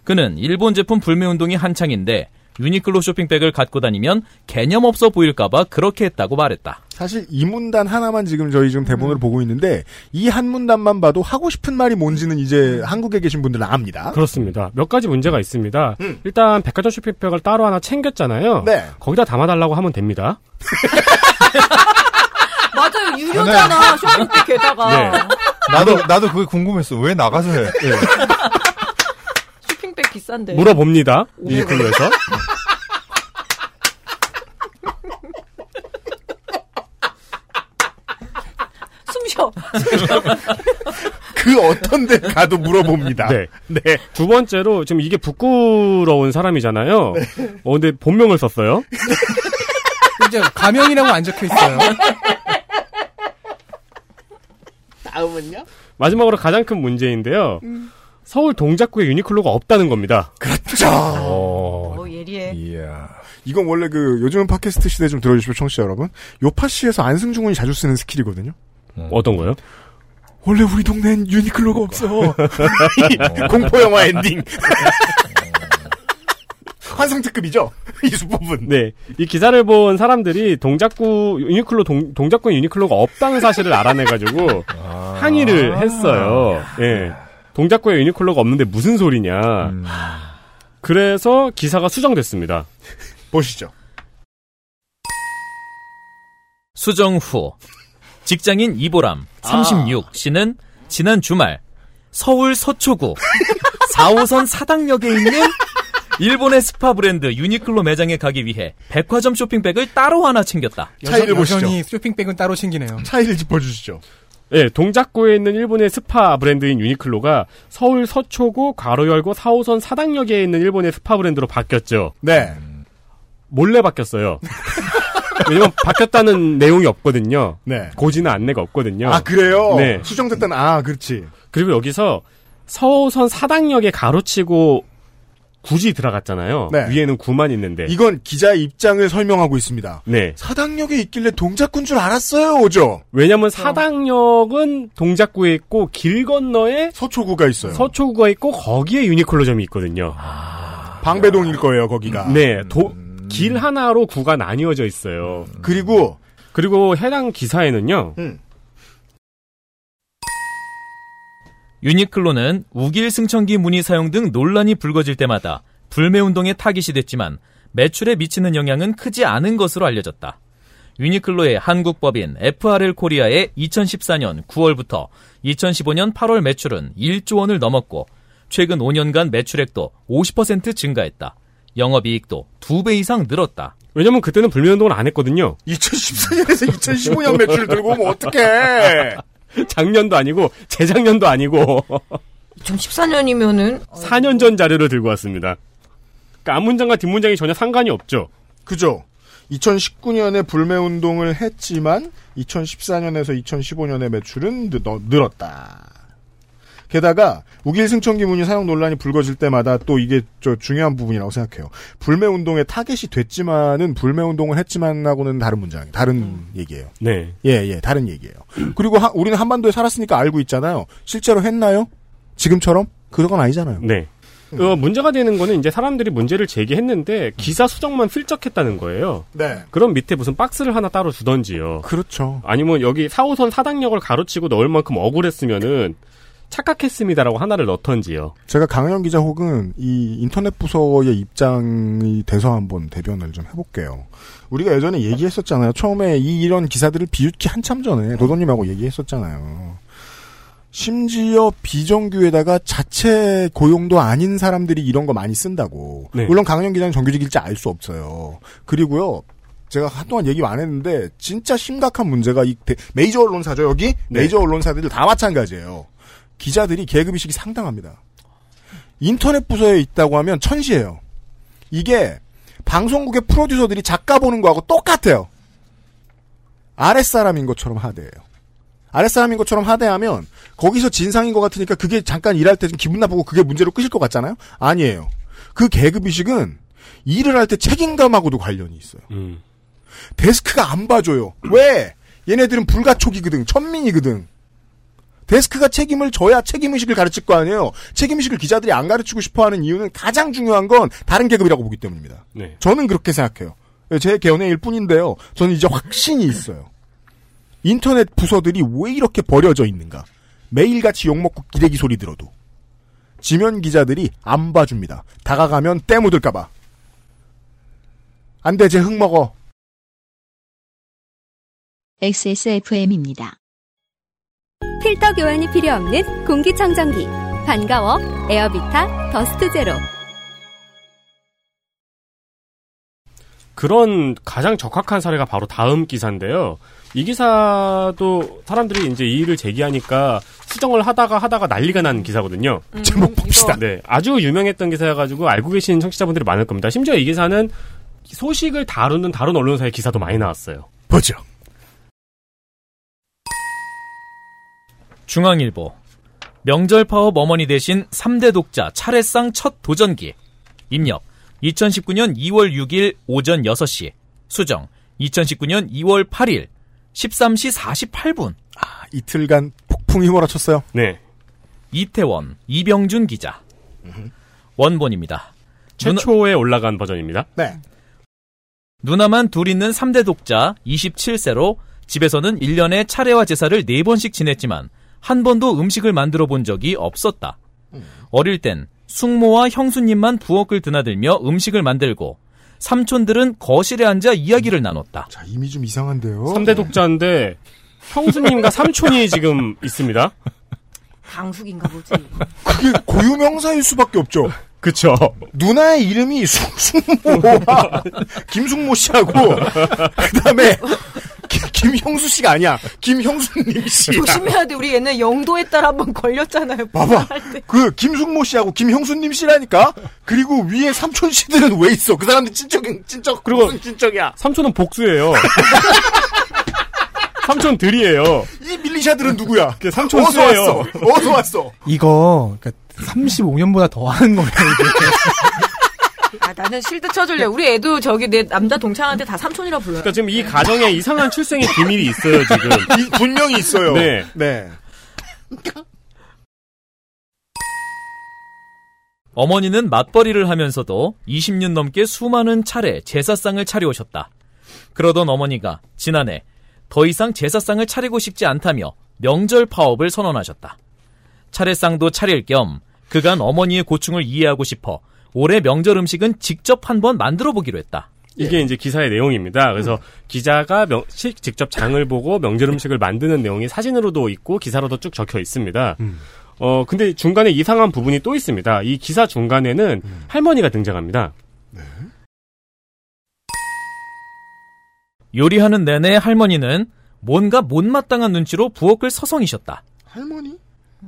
그는 일본 제품 불매운동이 한창인데 유니클로 쇼핑백을 갖고 다니면 개념 없어 보일까봐 그렇게 했다고 말했다. 사실 이 문단 하나만 지금 저희 지금 대본으로 보고 있는데 이 한 문단만 봐도 하고 싶은 말이 뭔지는 이제 한국에 계신 분들은 압니다. 그렇습니다. 몇 가지 문제가 있습니다. 음. 일단 백화점 쇼핑백을 따로 하나 챙겼잖아요. 네. 거기다 담아달라고 하면 됩니다. 맞아요. 유료잖아. 쇼핑백 게다가. 네. 나도 나도 그게 궁금했어. 왜 나가서 해? 쇼핑백 비싼데. 물어봅니다. 유니클로에서. 숨 쉬어. 그 어떤 데 가도 물어봅니다. 네. 네. 두 번째로 지금 이게 부끄러운 사람이잖아요. 어 근데 본명을 썼어요. 이제 가명이라고 안 적혀 있어요. 다음은요? 마지막으로 가장 큰 문제인데요. 서울 동작구에 유니클로가 없다는 겁니다. 그렇죠. 어, 어, 예리해. 이야. 이건 원래 그 요즘은 팟캐스트 시대 좀 들어주십시오, 청취자 여러분. 요파시에서 안승준 군이 자주 쓰는 skill이거든요. 어떤 거요? 원래 우리 동네엔 유니클로가 없어. 공포 영화 엔딩. 환상 특급이죠. 이 수법은. 네. 이 기사를 본 사람들이 동작구, 유니클로, 동, 동작구 유니클로가 없다는 사실을 알아내가지고 항의를 했어요. 예. 동작구에 유니클로가 없는데 무슨 소리냐. 그래서 기사가 수정됐습니다. 보시죠. 수정 후 직장인 이보람 36 씨는 지난 주말 서울 서초구 4호선 사당역에 있는 일본의 스파 브랜드 유니클로 매장에 가기 위해 백화점 쇼핑백을 따로 하나 챙겼다. 차이를 보시죠. 쇼핑백은 따로 챙기네요. 차이를 짚어주시죠. 예, 동작구에 있는 일본의 스파 브랜드인 유니클로가 서울 서초구 괄호 열고 4호선 사당역에 있는 일본의 스파 브랜드로 바뀌었죠. 네. 몰래 바뀌었어요. 왜냐면 바뀌었다는 내용이 없거든요. 네. 고지는 안내가 없거든요. 아 그래요? 네. 수정됐다는 아 그렇지. 그리고 여기서 서호선 사당역에 가로치고 굳이 들어갔잖아요. 네. 위에는 구만 있는데. 이건 기자의 입장을 설명하고 있습니다. 네. 사당역에 있길래 동작군 줄 알았어요, 오죠? 왜냐면 사당역은 동작구에 있고 길 건너에 서초구가 있어요. 서초구가 있고 거기에 유니클로점이 있거든요. 방배동일 거예요, 거기가. 네. 도, 길 하나로 구가 나뉘어져 있어요. 그리고 그리고 해당 기사에는요. 음. 유니클로는 욱일승천기 무늬 사용 등 논란이 불거질 때마다 불매 운동에 타깃이 됐지만 매출에 미치는 영향은 크지 않은 것으로 알려졌다. 유니클로의 한국법인 FRL 코리아의 2014년 9월부터 2015년 8월 매출은 1조 원을 넘었고 최근 5년간 매출액도 50% 증가했다. 영업이익도 2배 이상 늘었다. 왜냐면 그때는 불매 운동을 안 했거든요. 2014년에서 2015년 매출 들고 오면 어떡해. 작년도 아니고 재작년도 아니고 2014년이면은 4년 전 자료를 들고 왔습니다. 그러니까 앞문장과 뒷문장이 전혀 상관이 없죠. 그죠? 2019년에 불매 운동을 했지만 2014년에서 2015년의 매출은 늘- 늘었다. 게다가 우길 승천기 문의 사용 논란이 불거질 때마다 또 이게 저 중요한 부분이라고 생각해요. 불매 운동에 타겟이 됐지만은 불매 운동을 했지만하고는 다른 문장, 다른 얘기예요. 네. 예, 예, 다른 얘기예요. 그리고 하- 우리는 한반도에 살았으니까 알고 있잖아요. 실제로 했나요? 지금처럼? 그건 아니잖아요. 네. 어, 문제가 되는 거는 이제 사람들이 문제를 제기했는데 기사 수정만 슬쩍했다는 거예요. 네. 그럼 밑에 무슨 박스를 하나 따로 주던지요. 그렇죠. 아니면 여기 4호선 사당역을 가로치고 넣을 만큼 억울했으면은 착각했습니다라고 하나를 넣던지요. 제가 강현 기자 혹은 이 인터넷 부서의 입장이 돼서 한번 대변을 좀 해볼게요. 우리가 예전에 얘기했었잖아요. 처음에 이 이런 기사들을 비웃기 한참 전에 도도님하고 얘기했었잖아요. 심지어 비정규에다가 자체 고용도 아닌 사람들이 이런 거 많이 쓴다고. 네. 물론 강현 기자는 정규직일지 알 수 없어요. 그리고요. 제가 한동안 얘기 안 했는데 진짜 심각한 문제가 이 대- 메이저 언론사죠 여기 네. 메이저 언론사들 다 마찬가지예요. 기자들이 계급이식이 상당합니다. 인터넷 부서에 있다고 하면 천시예요. 이게 방송국의 프로듀서들이 작가 보는 거하고 똑같아요. 아랫사람인 것처럼 하대해요. 아랫사람인 것처럼 하대하면 거기서 진상인 것 같으니까 그게 잠깐 일할 때 좀 기분 나쁘고 그게 문제로 끄실 것 같잖아요? 아니에요. 그 계급이식은 일을 할 때 책임감하고도 관련이 있어요. 음. 데스크가 안 봐줘요. 왜? 얘네들은 불가촉이거든. 천민이거든. 데스크가 책임을 져야 책임의식을 가르칠 거 아니에요. 책임의식을 기자들이 안 가르치고 싶어 하는 이유는 가장 중요한 건 다른 계급이라고 보기 때문입니다. 네. 저는 그렇게 생각해요. 제 견해일 뿐인데요. 저는 이제 확신이 있어요. 인터넷 부서들이 왜 이렇게 버려져 있는가? 매일같이 욕먹고 기레기 소리 들어도. 지면 기자들이 안 봐줍니다. 다가가면 때 묻을까봐. 안 돼, 쟤흙 먹어. XSFM입니다. 필터 교환이 필요 없는 공기청정기. 반가워. 에어비타 더스트 제로. 그런 가장 적합한 사례가 바로 다음 기사인데요. 이 기사도 사람들이 이제 이 일을 제기하니까 수정을 하다가 하다가 난리가 난 기사거든요. 제목 봅시다. 네, 아주 유명했던 기사여가지고 알고 계신 청취자분들이 많을 겁니다. 심지어 이 기사는 소식을 다루는 다른 언론사의 기사도 많이 나왔어요. 보죠. 중앙일보 명절 파업 어머니 대신 3대 독자 차례상 첫 도전기 입력 2019년 2월 6일 오전 6시 수정 2019년 2월 8일 13시 48분 아, 이틀간 폭풍이 몰아쳤어요. 네. 이태원 이병준 기자 원본입니다. 최초에 올라간 버전입니다. 네. 누나만 둘 있는 3대 독자 27세로 집에서는 1년에 차례와 제사를 4번씩 지냈지만 한 번도 음식을 만들어 본 적이 없었다. 어릴 땐 숙모와 형수님만 부엌을 드나들며 음식을 만들고 삼촌들은 거실에 앉아 이야기를 나눴다. 자, 이미 좀 이상한데요. 3대 독자인데 형수님과 삼촌이 지금 있습니다. 강숙인가 보지. 그게 고유명사일 수밖에 없죠. 그쵸. 누나의 이름이 수- 숙모와 김숙모 씨하고 그 다음에 김- 김형수 씨가 아니야. 김형수님 씨. 조심해야 돼. 우리 옛날 영도에 따라 한번 걸렸잖아요. 봐봐. 그 김숙모 씨하고 김형수님 씨라니까. 그리고 위에 삼촌 씨들은 왜 있어? 그 사람들 친척 친척 그리고- 무슨 친척이야? 삼촌은 복수예요. 삼촌 들이에요. 이 밀리샤들은 누구야? 그 삼촌 어서. 왔어. 어서 왔어. 이거 그러니까 35년보다 더한 거예요. 아, 나는 실드 쳐줄래. 우리 애도 저기 내 남자 동창한테 다 삼촌이라 불러요. 그러니까 지금 이 가정에 이상한 출생의 비밀이 있어요, 지금. 이- 분명히 있어요. 네. 네. 어머니는 맞벌이를 하면서도 20년 넘게 수많은 차례 제사상을 차려오셨다. 그러던 어머니가 지난해 더 이상 제사상을 차리고 싶지 않다며 명절 파업을 선언하셨다. 차례상도 차릴 겸 그간 어머니의 고충을 이해하고 싶어 올해 명절 음식은 직접 한번 만들어 보기로 했다. 이게 이제 기사의 내용입니다. 그래서 기자가 명, 식 직접 장을 보고 명절 음식을 만드는 내용이 사진으로도 있고 기사로도 쭉 적혀 있습니다. 어, 근데 중간에 이상한 부분이 또 있습니다. 이 기사 중간에는 할머니가 등장합니다. 요리하는 내내 할머니는 뭔가 못마땅한 눈치로 부엌을 서성이셨다. 할머니?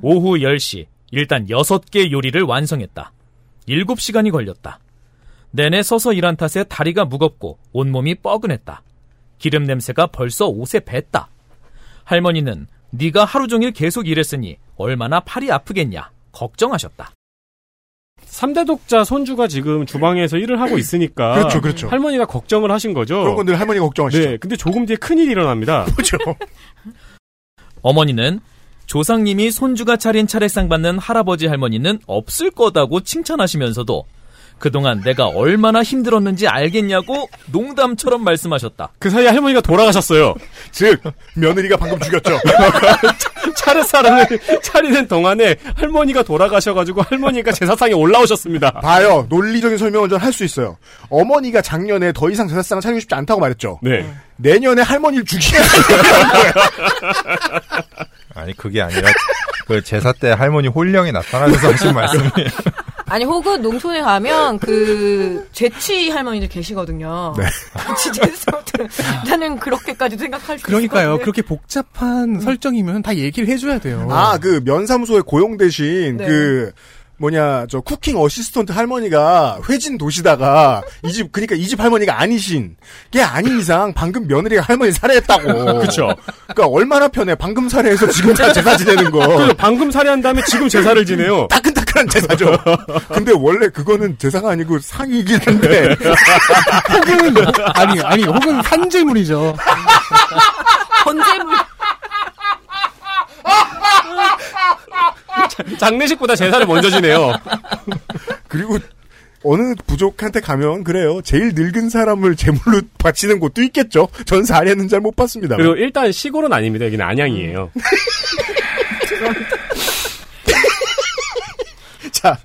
오후 10시, 일단 6개 요리를 완성했다. 7시간이 걸렸다. 내내 서서 일한 탓에 다리가 무겁고 온몸이 뻐근했다. 기름 냄새가 벌써 옷에 뱄다. 할머니는 네가 하루 종일 계속 일했으니 얼마나 팔이 아프겠냐 걱정하셨다. 3대 독자 손주가 지금 주방에서 일을 하고 있으니까 그렇죠, 그렇죠. 할머니가 걱정을 하신 거죠. 그런 건늘 할머니가 걱정하시죠. 네, 근데 조금 뒤에 큰일이 일어납니다. 그렇죠. 어머니는 조상님이 손주가 차린 차례상 받는 할아버지 할머니는 없을 거다고 칭찬하시면서도 그동안 내가 얼마나 힘들었는지 알겠냐고 농담처럼 말씀하셨다. 그 사이에 할머니가 돌아가셨어요. 즉 며느리가 방금 죽였죠. 차례상을 차리는 동안에 할머니가 돌아가셔가지고 할머니가 제사상에 올라오셨습니다. 봐요. 논리적인 설명을 좀 할 수 있어요. 어머니가 작년에 더 이상 제사상을 차리고 싶지 않다고 말했죠. 네. 내년에 할머니를 죽이는 아니 그게 아니라 그 제사 때 할머니 홀령이 나타나면서 하신 말씀이 아니 혹은 농촌에 가면 그 재치 할머니들 계시거든요. 네. 나는 그렇게까지 생각할 수 그러니까요. 그렇게 복잡한 설정이면 다 얘기를 해줘야 돼요. 아, 그 면사무소에 고용되신 네. 그 뭐냐 저 쿠킹 어시스턴트 할머니가 회진 도시다가 이 집 그러니까 이 집 할머니가 아니신 게 아닌 이상 방금 며느리가 할머니 살해했다고. 그쵸. 그러니까 얼마나 편해. 방금 살해해서 지금 다 제사 지내는 거. 그래서 방금 살해한 다음에 지금 제사를 지내요. 따끈따끈한 제사죠. 근데 원래 그거는 제사가 아니고 상이긴 한데 혹은 아니 아니 혹은 산재물이죠. 번제물 장례식보다 제사를 먼저 지내요. 그리고 어느 부족한테 가면 그래요. 제일 늙은 사람을 제물로 바치는 곳도 있겠죠. 전 사례는 잘 못 봤습니다. 그리고 일단 시골은 아닙니다. 여기는 안양이에요. 자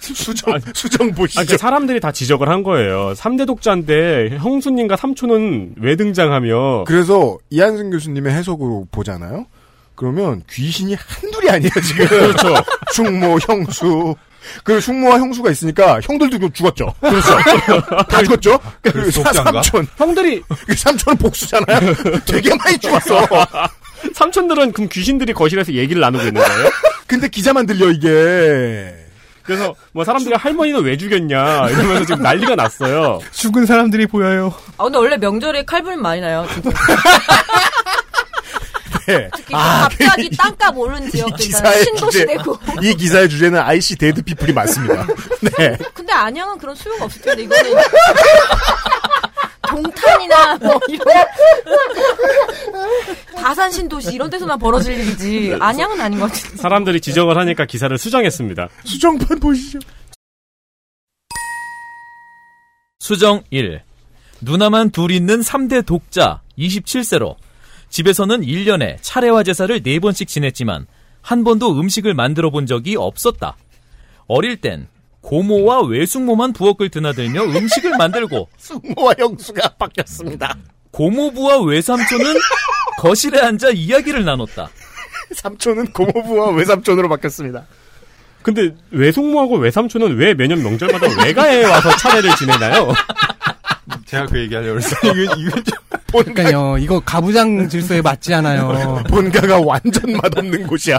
수정 수정 보시죠. 아, 그 사람들이 다 지적을 한 거예요. 3대 독자인데 형수님과 삼촌은 왜 등장하며 그래서 이한승 교수님의 해석으로 보잖아요. 그러면 귀신이 한둘이 아니에요 지금. 그렇죠. 숙모, 형수. 그 숙모와 형수가 있으니까 형들도 죽었죠. 그렇죠. 다 죽었죠. 그? 삼촌. 형들이 그 삼촌은 복수잖아요. 되게 많이 죽었어. 삼촌들은 그럼 귀신들이 거실에서 얘기를 나누고 있는 거예요? 근데 기자만 들려 이게. 그래서 뭐 사람들이 할머니는 왜 죽였냐 이러면서 지금 난리가 났어요. 죽은 사람들이 보여요. 아 근데 원래 명절에 칼부림 많이 나요. 네. 특히 갑자기 땅값 오른 지역들 신도시 되고. 이 기사의 주제는 IC 데드 피플이 맞습니다. 네. 근데 안양은 그런 수요가 없을 텐데 이거는 동탄이나 뭐 이런 다산 신도시 이런 데서만 벌어질 일이지 안양은 아닌 것 같은데. 사람들이 지적을 하니까 기사를 수정했습니다. 수정판 보시죠. 수정 1. 누나만 둘 있는 3대 독자 27세로 집에서는 1년에 차례와 제사를 4번씩 지냈지만 한 번도 음식을 만들어 본 적이 없었다. 어릴 땐 고모와 외숙모만 부엌을 드나들며 음식을 만들고 숙모와 형수가 바뀌었습니다. 고모부와 외삼촌은 거실에 앉아 이야기를 나눴다. 삼촌은 고모부와 외삼촌으로 바뀌었습니다. 근데 외숙모하고 외삼촌은 왜 매년 명절마다 외가에 와서 차례를 지내나요? 제가 그 얘기하려고 그랬어요. 이거, 이거 좀. 그러니까요. 이거 가부장 질서에 맞지 않아요. 본가가 완전 맛없는 곳이야.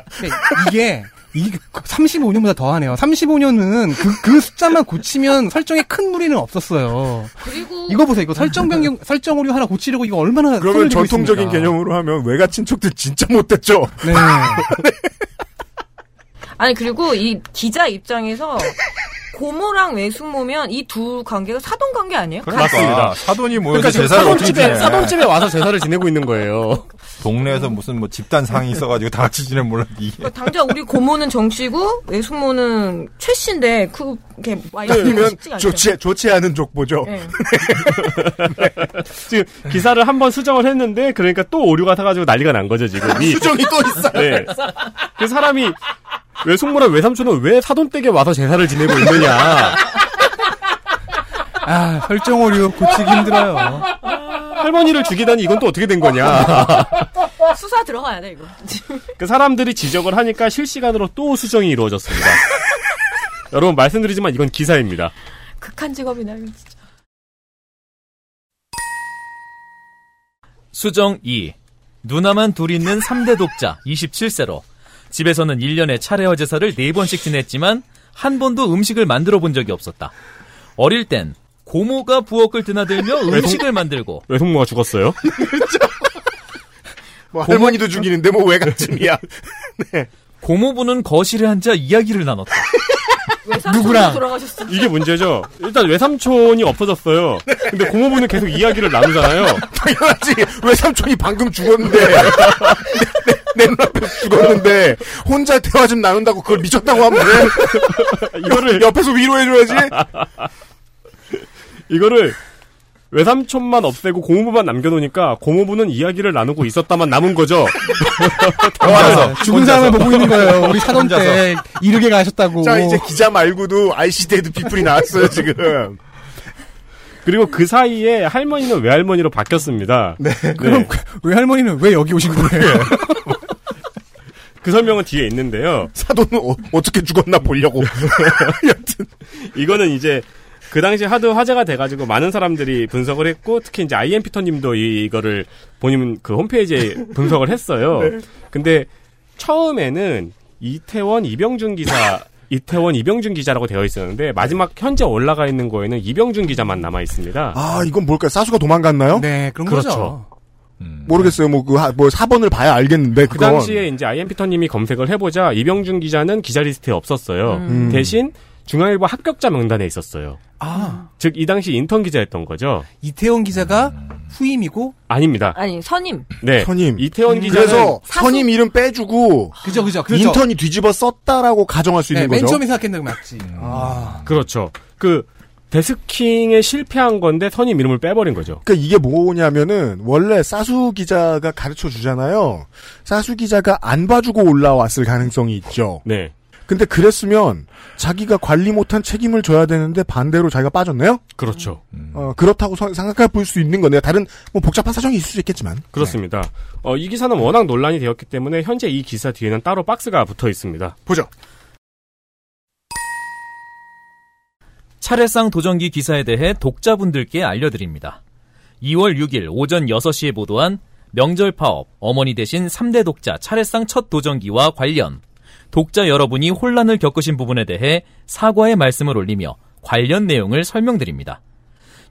이게 이게 35년보다 더하네요. 35년은 그, 그 숫자만 고치면 설정에 큰 무리는 없었어요. 그리고 이거 보세요. 이거 설정 변경, 설정 오류 하나 고치려고 이거 얼마나 그러면 손을 들고 전통적인 있습니까? 개념으로 하면 외가 친척들 진짜 못됐죠. 네. 아니 그리고 이 기자 입장에서 고모랑 외숙모면 이 두 관계가 사돈 관계 아니에요? 맞습니다. 사돈이 모여서 그러니까 지금 제사를 사돈집에 지내? 사돈집에 와서 제사를 지내고 있는 거예요. 동네에서 무슨 뭐 집단 상이 있어가지고 다 같이 지내면 몰라 이게. 그러니까 당장 우리 고모는 정씨고 외숙모는 최씨인데 그게 아니면 좋지 좋지 않은 족보죠. 네. 지금 기사를 한번 수정을 했는데 그러니까 또 오류가 타가지고 난리가 난 거죠 지금. 이- 수정이 또 있어. 네. 그 사람이 외숙모랑 외삼촌은 왜 사돈댁에 와서 제사를 지내고 있느냐. 아, 설정 오류 고치기 힘들어요. 할머니를 죽이다니 이건 또 어떻게 된 거냐. 수사 들어가야 돼 이거. 그 사람들이 지적을 하니까 실시간으로 또 수정이 이루어졌습니다. 여러분 말씀드리지만 이건 기사입니다. 극한 직업이네 이거 진짜. 수정 2. 누나만 둘 있는 3대 독자 27세로 집에서는 1년에 차례와 제사를 4번씩 지냈지만 한 번도 음식을 만들어 본 적이 없었다. 어릴 땐 고모가 부엌을 드나들며 음식을 만들고 외숙모가 죽었어요? 뭐 할머니도 죽이는데 뭐 외갓집이야. 고모부는 거실에 앉아 이야기를 나눴다. 누구랑 돌아가셨어? 이게 문제죠. 일단 외삼촌이 없어졌어요. 근데 고모부는 계속 이야기를 나누잖아요. 당연하지. 외삼촌이 방금 죽었는데 내, 내 눈앞에 죽었는데 혼자 대화 좀 나눈다고 그걸 미쳤다고 하면 돼. 이거를 옆에서 위로해줘야지. 이거를 외삼촌만 없애고 고모부만 남겨놓으니까 고모부는 이야기를 나누고 있었다만 남은 거죠. 혼자서. 죽은 사람을 보고 있는 거예요. 우리 사돈 때 이르게 가셨다고. 자 이제 기자 말고도 IC대도 피플이 나왔어요 지금. 그리고 그 사이에 할머니는 외할머니로 바뀌었습니다. 네. 그럼 왜 할머니는 왜 여기 오신 거예요? 그 설명은 뒤에 있는데요. 사돈은 어, 어떻게 죽었나 보려고. 여튼 이거는 이제 그 당시 하도 화제가 돼가지고 많은 사람들이 분석을 했고 특히 이제 IM 피터님도 이거를 본인 그 홈페이지에 분석을 했어요. 네. 근데 처음에는 이태원 이병준 기사 이태원 이병준 기자라고 되어 있었는데 마지막 현재 올라가 있는 거에는 이병준 기자만 남아 있습니다. 아 이건 뭘까요? 사수가 도망갔나요? 네, 그런 그렇죠. 거죠. 모르겠어요. 뭐그뭐 4번을 봐야 알겠는데 그 그건 당시에 이제 IM 피터님이 검색을 해보자 이병준 기자는 기자 리스트에 없었어요. 음. 대신 중앙일보 합격자 명단에 있었어요. 아, 즉 이 당시 인턴 기자였던 거죠. 이태원 기자가 후임이고 아닙니다. 아니 선임. 네. 선임. 이태원 기자는 그래서 선임 이름 빼주고 그죠, 그죠, 그죠. 인턴이 뒤집어 썼다라고 가정할 수 네, 있는 맨 거죠. 처음에 생각했는 거 맞지. 아, 그렇죠. 그 데스킹에 실패한 건데 선임 이름을 빼버린 거죠. 그러니까 이게 뭐냐면은 원래 사수 기자가 가르쳐 주잖아요. 사수 기자가 안 봐주고 올라왔을 가능성이 있죠. 네. 근데 그랬으면 자기가 관리 못한 책임을 져야 되는데 반대로 자기가 빠졌네요. 그렇죠. 어, 그렇다고 서- 생각해 볼 수 있는 건데요. 다른 뭐 복잡한 사정이 있을 수 있겠지만. 그렇습니다. 어, 이 기사는 워낙 논란이 되었기 때문에 현재 이 기사 뒤에는 따로 박스가 붙어 있습니다. 보죠. 차례상 도전기 기사에 대해 독자분들께 알려드립니다. 2월 6일 오전 6시에 보도한 명절 파업 어머니 대신 3대 독자 차례상 첫 도전기와 관련 독자 여러분이 혼란을 겪으신 부분에 대해 사과의 말씀을 올리며 관련 내용을 설명드립니다.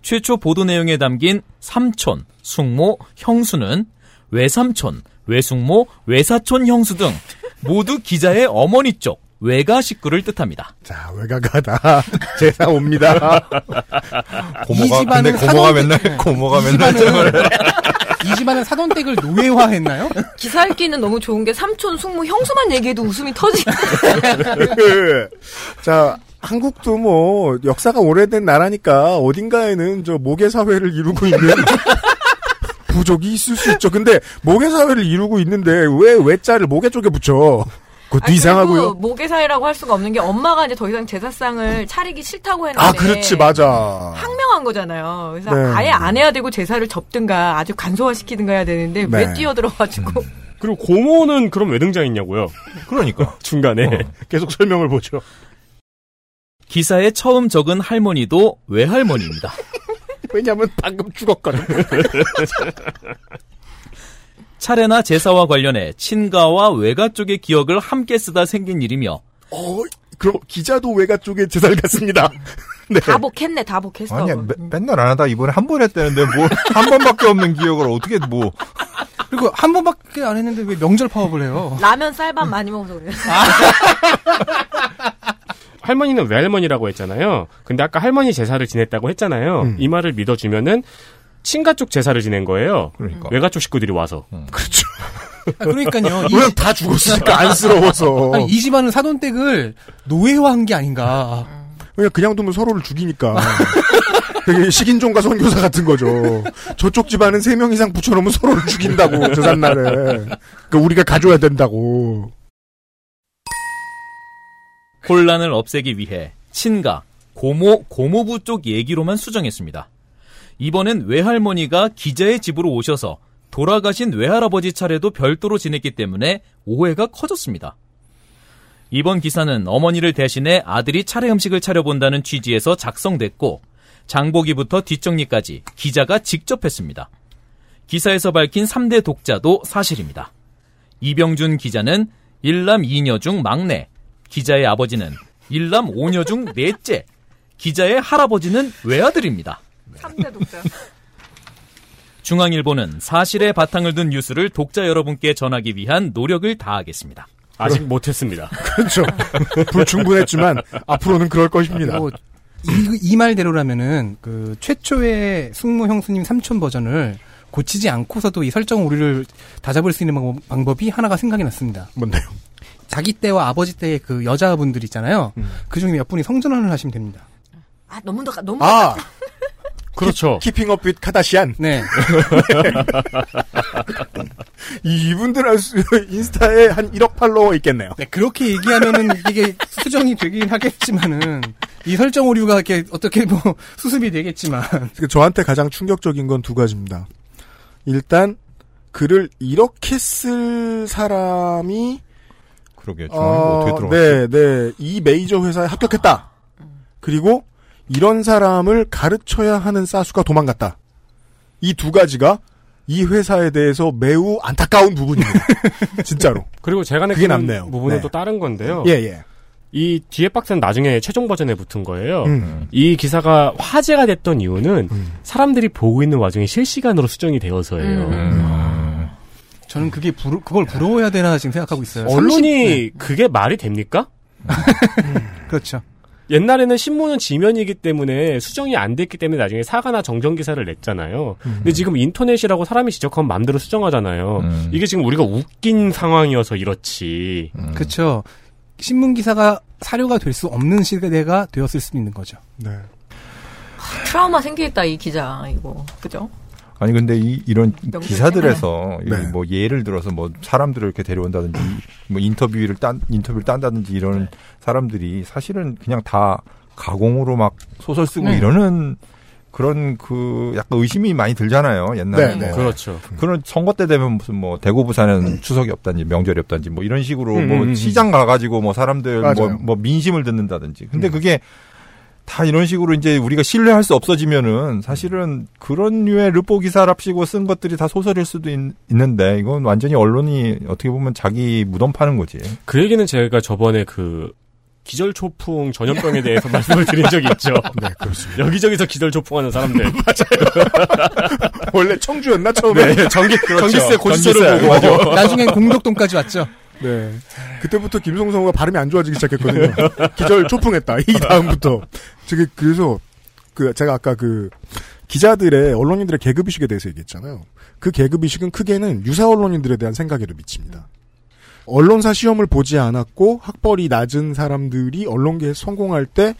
최초 보도 내용에 담긴 삼촌, 숙모, 형수는 외삼촌, 외숙모, 외사촌 형수 등 모두 기자의 어머니 쪽 외가 식구를 뜻합니다. 자, 외가가다. 제사 옵니다. 고모가 이 근데 집안은 고모가 사돈- 맨날 네. 고모가 이 맨날 이 집안은 사돈댁을 노예화했나요? 기사 읽기는 너무 좋은 게 삼촌, 숙모, 형수만 얘기해도 웃음이 터지. 자, 한국도 뭐 역사가 오래된 나라니까 어딘가에는 저 모계 사회를 이루고 있는 부족이 있을 수 있죠. 근데 모계 사회를 이루고 있는데 왜 외자를 모계 쪽에 붙여? 그것도 아니, 이상하고요. 그리고 모계사회라고 할 수가 없는 게 엄마가 이제 더 이상 제사상을 차리기 싫다고 했는데. 아, 그렇지, 맞아. 항명한 거잖아요. 그래서 네. 아예 안 해야 되고 제사를 접든가 아주 간소화시키든가 해야 되는데 네. 왜 뛰어들어가지고. 그리고 고모는 그럼 왜 등장했냐고요? 그러니까. 중간에. 계속 설명을 보죠. 기사에 처음 적은 할머니도 외할머니입니다. 왜냐면 방금 죽었거든. 차례나 제사와 관련해 친가와 외가 쪽의 기억을 함께 쓰다 생긴 일이며 어, 그럼 기자도 외가 쪽에 제사를 갔습니다. 네. 다 복했네, 다 복했어. 아니야, 매- 맨날 안 하다 이번에 한 번 했다는데 뭐 한 번밖에 없는 기억을 어떻게 뭐 그리고 한 번밖에 안 했는데 왜 명절 파업을 해요? 라면 쌀밥 많이 먹어서 그래요. 할머니는 외할머니라고 했잖아요. 근데 아까 할머니 제사를 지냈다고 했잖아요. 음. 이 말을 믿어주면은 친가 쪽 제사를 지낸 거예요. 그러니까. 외가 쪽 식구들이 와서. 그렇죠. 아, 그러니까요. 이- 왜다 죽었으니까 안쓰러워서. 아니, 이 집안은 사돈댁을 노예화한 게 아닌가. 그냥 그냥 두면 서로를 죽이니까. 되게 식인종과 선교사 같은 거죠. 저쪽 집안은 세 명 이상 붙여놓으면 서로를 죽인다고 제삿날에. 그러니까 우리가 가져야 된다고. 혼란을 없애기 위해 친가, 고모, 고모부 쪽 얘기로만 수정했습니다. 이번엔 외할머니가 기자의 집으로 오셔서 돌아가신 외할아버지 차례도 별도로 지냈기 때문에 오해가 커졌습니다. 이번 기사는 어머니를 대신해 아들이 차례 음식을 차려본다는 취지에서 작성됐고 장보기부터 뒷정리까지 기자가 직접 했습니다. 기사에서 밝힌 3대 독자도 사실입니다. 이병준 기자는 일남 2녀 중 막내, 기자의 아버지는 일남 5녀 중 넷째, 기자의 할아버지는 외아들입니다. 3대 독자. 중앙일보는 사실의 바탕을 둔 뉴스를 독자 여러분께 전하기 위한 노력을 다하겠습니다. 아직 못했습니다. 그렇죠. 불충분했지만 앞으로는 그럴 것입니다. 뭐, 이, 이 말대로라면은 그 최초의 숙모 형수님 삼촌 버전을 고치지 않고서도 이 설정 오류를 다 잡을 수 있는 방법- 방법이 하나가 생각이 났습니다. 뭔데요? 자기 때와 아버지 때의 그 여자분들 있잖아요. 음. 그 중에 몇 분이 성전환을 하시면 됩니다. 아, 너무 더, 가- 너무. 아, 그렇죠. 키 핑 업빛 카다시안. 네. 이- 이분들 인스타에 한 1억 팔로워 있겠네요. 네, 그렇게 얘기하면은 이게 수정이 되긴 하겠지만은 이 설정 오류가 이렇게 어떻게 뭐 수습이 되겠지만 그 저한테 가장 충격적인 건 두 가지입니다. 일단 글을 이렇게 쓸 사람이 그러게 중앙일보 어떻게 들어갔지? 네, 네. 이 메이저 회사에 합격했다. 그리고 이런 사람을 가르쳐야 하는 사수가 도망갔다. 이 두 가지가 이 회사에 대해서 매우 안타까운 부분입니다. 진짜로. 그리고 제가 느끼는 남네요. 부분은 네. 또 다른 건데요. 예, 예. 이 뒤에 박스는 나중에 최종 버전에 붙은 거예요. 음. 이 기사가 화제가 됐던 이유는 음. 사람들이 보고 있는 와중에 실시간으로 수정이 되어서예요. 음. 저는 그게 부러, 그걸 부러워야 되나 지금 생각하고 있어요. 언론이 그게 말이 됩니까? 30 그렇죠. 옛날에는 신문은 지면이기 때문에 수정이 안 됐기 때문에 나중에 사과나 정정 기사를 냈잖아요. 근데 지금 인터넷이라고 사람이 지적하면 마음대로 수정하잖아요. 음. 이게 지금 우리가 웃긴 상황이어서 이렇지. 음. 그렇죠. 신문 기사가 사료가 될 수 없는 시대가 되었을 수도 있는 거죠. 네. 트라우마 생기겠다, 이 기자, 이거. 그죠? 아니 근데 이 이런 기사들에서 이 네. 뭐 예를 들어서 뭐 사람들을 이렇게 데려온다든지 뭐 인터뷰를 딴 인터뷰를 딴다든지 이런 사람들이 사실은 그냥 다 가공으로 막 소설 쓰고 네. 이러는 그런 그 약간 의심이 많이 들잖아요 옛날에 네, 네. 뭐 그렇죠. 그런 선거 때 되면 무슨 뭐 대구 부산은 추석이 없다든지 명절이 없다든지 뭐 이런 식으로 음, 뭐 음, 음. 시장 가가지고 뭐 사람들 뭐. 뭐 민심을 듣는다든지 근데 음. 그게 다 이런 식으로 이제 우리가 신뢰할 수 없어지면은 사실은 그런 류의 르포 기사랍시고 쓴 것들이 다 소설일 수도 있, 는데 이건 완전히 언론이 어떻게 보면 자기 무덤 파는 거지. 그 얘기는 제가 저번에 그 기절초풍 전염병에 대해서 말씀을 드린 적이 있죠. 네, 그렇습니다. 여기저기서 기절초풍하는 사람들. 원래 청주였나, 처음에? 네, 전기, 전기세 고지서를. 보고. 나중엔 공덕동까지 왔죠. 네. 그때부터 김성성우가 발음이 안 좋아지기 시작했거든요. 기절 초풍했다. 이 다음부터. 저기, 그래서, 그, 제가 아까 그, 기자들의, 언론인들의 계급 의식에 대해서 얘기했잖아요. 그 계급 의식은 크게는 유사 언론인들에 대한 생각에도 미칩니다. 언론사 시험을 보지 않았고, 학벌이 낮은 사람들이 언론계에 성공할 때,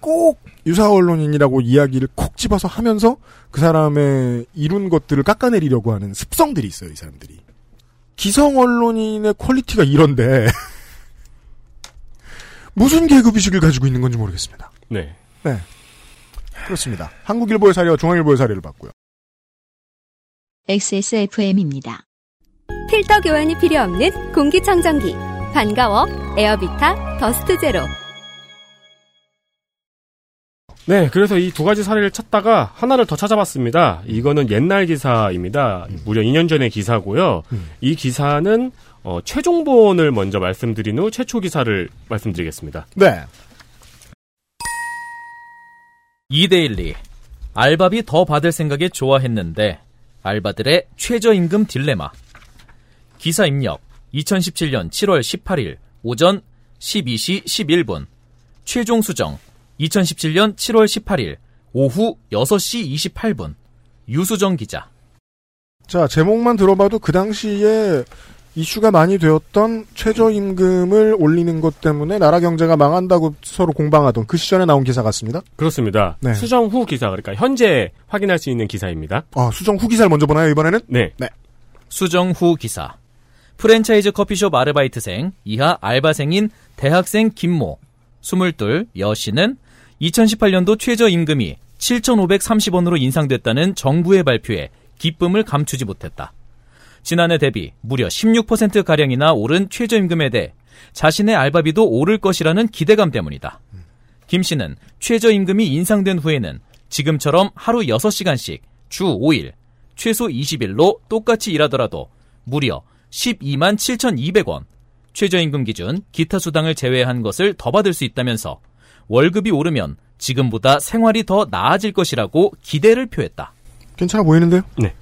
꼭 유사 언론인이라고 이야기를 콕 집어서 하면서 그 사람의 이룬 것들을 깎아내리려고 하는 습성들이 있어요, 이 사람들이. 기성 언론인의 quality가 이런데 무슨 계급 의식을 가지고 있는 건지 모르겠습니다. 네. 그렇습니다. 한국일보의 사례와 중앙일보의 사례를 봤고요. XSFM입니다. 필터 교환이 필요 없는 공기청정기. 반가워. 에어비타 더스트 제로. 네, 그래서 이 두 가지 사례를 찾다가 하나를 더 찾아봤습니다. 이거는 옛날 기사입니다. 무려 2년 전의 기사고요. 이 기사는 어, 최종본을 먼저 말씀드린 후 최초 기사를 말씀드리겠습니다. 네. 이데일리 알바비 더 받을 생각에 좋아했는데 알바들의 최저임금 딜레마 기사 입력 2017년 7월 18일 오전 12시 11분 최종 수정 2017년 7월 18일 오후 6시 28분 유수정 기자 자, 제목만 들어봐도 그 당시에 이슈가 많이 되었던 최저임금을 올리는 것 때문에 나라 경제가 망한다고 서로 공방하던 그 시절에 나온 기사 같습니다. 그렇습니다. 네. 수정 후 기사, 그러니까 현재 확인할 수 있는 기사입니다. 아, 수정 후 기사를 먼저 보나요, 이번에는? 네. 수정 후 기사 프랜차이즈 커피숍 아르바이트생 이하 알바생인 대학생 김모 22 여씨는 2018년도 최저임금이 7,530원으로 인상됐다는 정부의 발표에 기쁨을 감추지 못했다. 지난해 대비 무려 16%가량이나 오른 최저임금에 대해 자신의 알바비도 오를 것이라는 기대감 때문이다. 김 씨는 최저임금이 인상된 후에는 지금처럼 하루 6시간씩 주 5일, 최소 20일로 똑같이 일하더라도 무려 12만 7,200원, 최저임금 기준 기타 수당을 제외한 것을 더 받을 수 있다면서 월급이 오르면 지금보다 생활이 더 나아질 것이라고 기대를 표했다. 괜찮아 보이는데요? 네.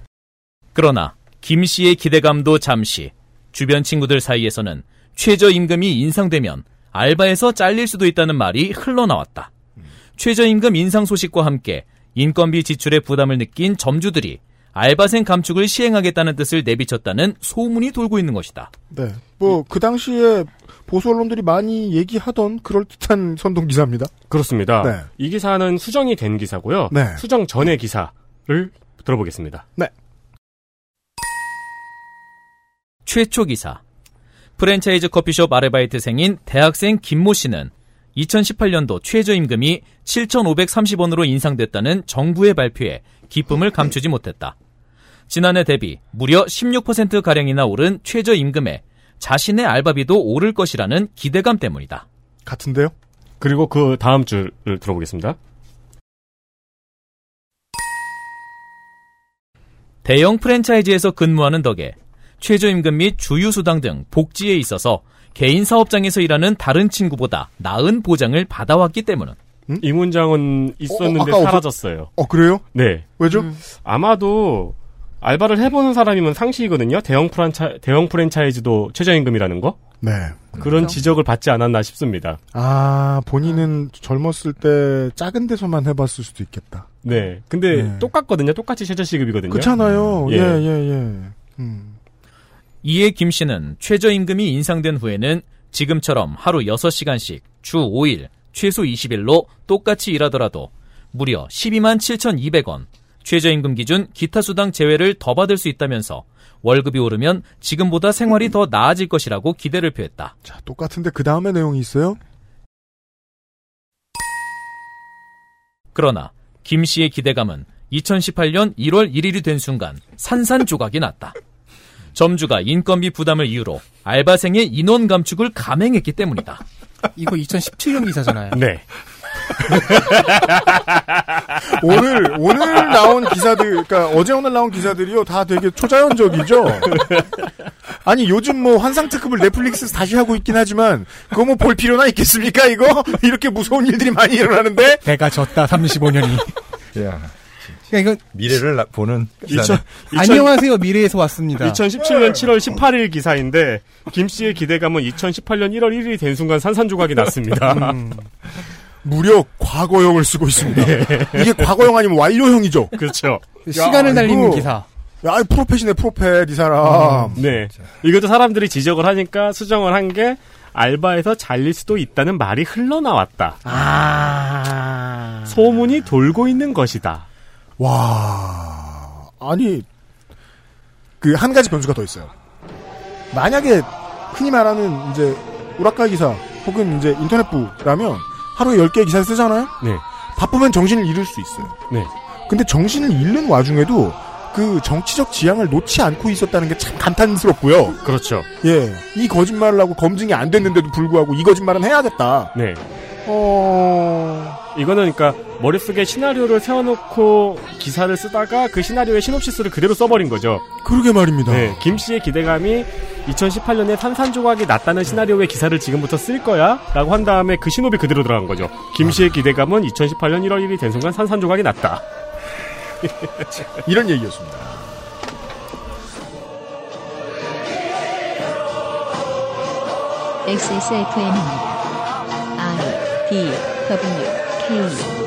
그러나 김 씨의 기대감도 잠시 주변 친구들 사이에서는 최저임금이 인상되면 알바에서 잘릴 수도 있다는 말이 흘러나왔다. 최저임금 인상 소식과 함께 인건비 지출의 부담을 느낀 점주들이 알바생 감축을 시행하겠다는 뜻을 내비쳤다는 소문이 돌고 있는 것이다. 네. 뭐, 그 당시에 보수 언론들이 많이 얘기하던 그럴듯한 선동 기사입니다. 그렇습니다. 네. 이 기사는 수정이 된 기사고요. 네. 수정 전의 기사를 들어보겠습니다. 네. 최초 기사. 프랜차이즈 커피숍 아르바이트생인 대학생 김모 씨는 2018년도 최저임금이 7,530원으로 인상됐다는 정부의 발표에 기쁨을 감추지 못했다. 지난해 대비 무려 16%가량이나 오른 최저임금에 자신의 알바비도 오를 것이라는 기대감 때문이다. 같은데요? 그리고 그 다음 줄을 들어보겠습니다. 대형 프랜차이즈에서 근무하는 덕에 최저임금 및 주유수당 등 복지에 있어서 개인 사업장에서 일하는 다른 친구보다 나은 보장을 받아왔기 때문은 이 문장은 있었는데 어, 아까 사라졌어요. 어, 그래요? 네. 왜죠? 아마도 알바를 해보는 사람이면 상식이거든요. 대형 프란차 대형 프랜차이즈도 최저임금이라는 거. 네. 그런 지적을 받지 않았나 싶습니다. 아, 본인은 젊었을 때 작은 데서만 해봤을 수도 있겠다. 네. 근데 네. 똑같거든요. 똑같이 최저시급이거든요. 그렇잖아요. 예, 예. 예, 예. 음. 이에 김 씨는 최저임금이 인상된 후에는 지금처럼 하루 6시간씩 주 5일, 최소 20일로 똑같이 일하더라도 무려 12만 7,200원, 최저임금 기준 기타 수당 제외를 더 받을 수 있다면서 월급이 오르면 지금보다 생활이 더 나아질 것이라고 기대를 표했다. 자, 똑같은데 그 다음에 내용이 있어요? 그러나 김 씨의 기대감은 2018년 1월 1일이 된 순간 산산조각이 났다. 점주가 인건비 부담을 이유로 알바생의 인원 감축을 감행했기 때문이다. 이거 2017년 기사잖아요. 네. 오늘, 오늘 나온 기사들, 그러니까 어제 오늘 나온 기사들이요, 다 되게 초자연적이죠? 아니, 요즘 뭐 환상 특급을 넷플릭스에서 다시 하고 있긴 하지만, 그거 뭐 볼 필요나 있겠습니까, 이거? 이렇게 무서운 일들이 많이 일어나는데? 배가 졌다 35년이. 야, 그러니까 이거 미래를 나- 보는 기사네. 2000, 안녕하세요 미래에서 왔습니다. 2017년 7월 18일 기사인데 김 씨의 기대감은 2018년 1월 1일이 된 순간 산산조각이 났습니다. 음, 무려 과거형을 쓰고 있습니다. 이게 과거형 아니면 완료형이죠? 그렇죠. 시간을 야, 달리는 이거- 기사. 야, 이 프로페시네, 프로페, 이 사람. 네. 이것도 사람들이 지적을 하니까 수정을 한 게 알바에서 잘릴 수도 있다는 말이 흘러나왔다. 아. 소문이 돌고 있는 것이다. 와, 아니, 그 한 가지 변수가 더 있어요. 만약에 흔히 말하는 이제 우라카 기사 혹은 이제 인터넷부라면 하루에 10개의 기사를 쓰잖아요? 네. 바쁘면 정신을 잃을 수 있어요. 네. 근데 정신을 잃는 와중에도 그 정치적 지향을 놓지 않고 있었다는 게 참 감탄스럽고요. 그렇죠. 예, 이 거짓말을 하고 검증이 안 됐는데도 불구하고 이 거짓말은 해야겠다. 네. 어, 이거는 그러니까 머릿속에 시나리오를 세워놓고 기사를 쓰다가 그 시나리오의 시놉시스를 그대로 써버린 거죠. 그러게 말입니다. 네, 김 씨의 기대감이 2018년에 산산조각이 났다는 시나리오의 기사를 지금부터 쓸 거야? 라고 한 다음에 그 신호비 그대로 들어간 거죠. 김 씨의 기대감은 2018년 1월 1일 된 순간 산산조각이 났다. 이런 얘기였습니다. XSFM입니다. I D W 嗯。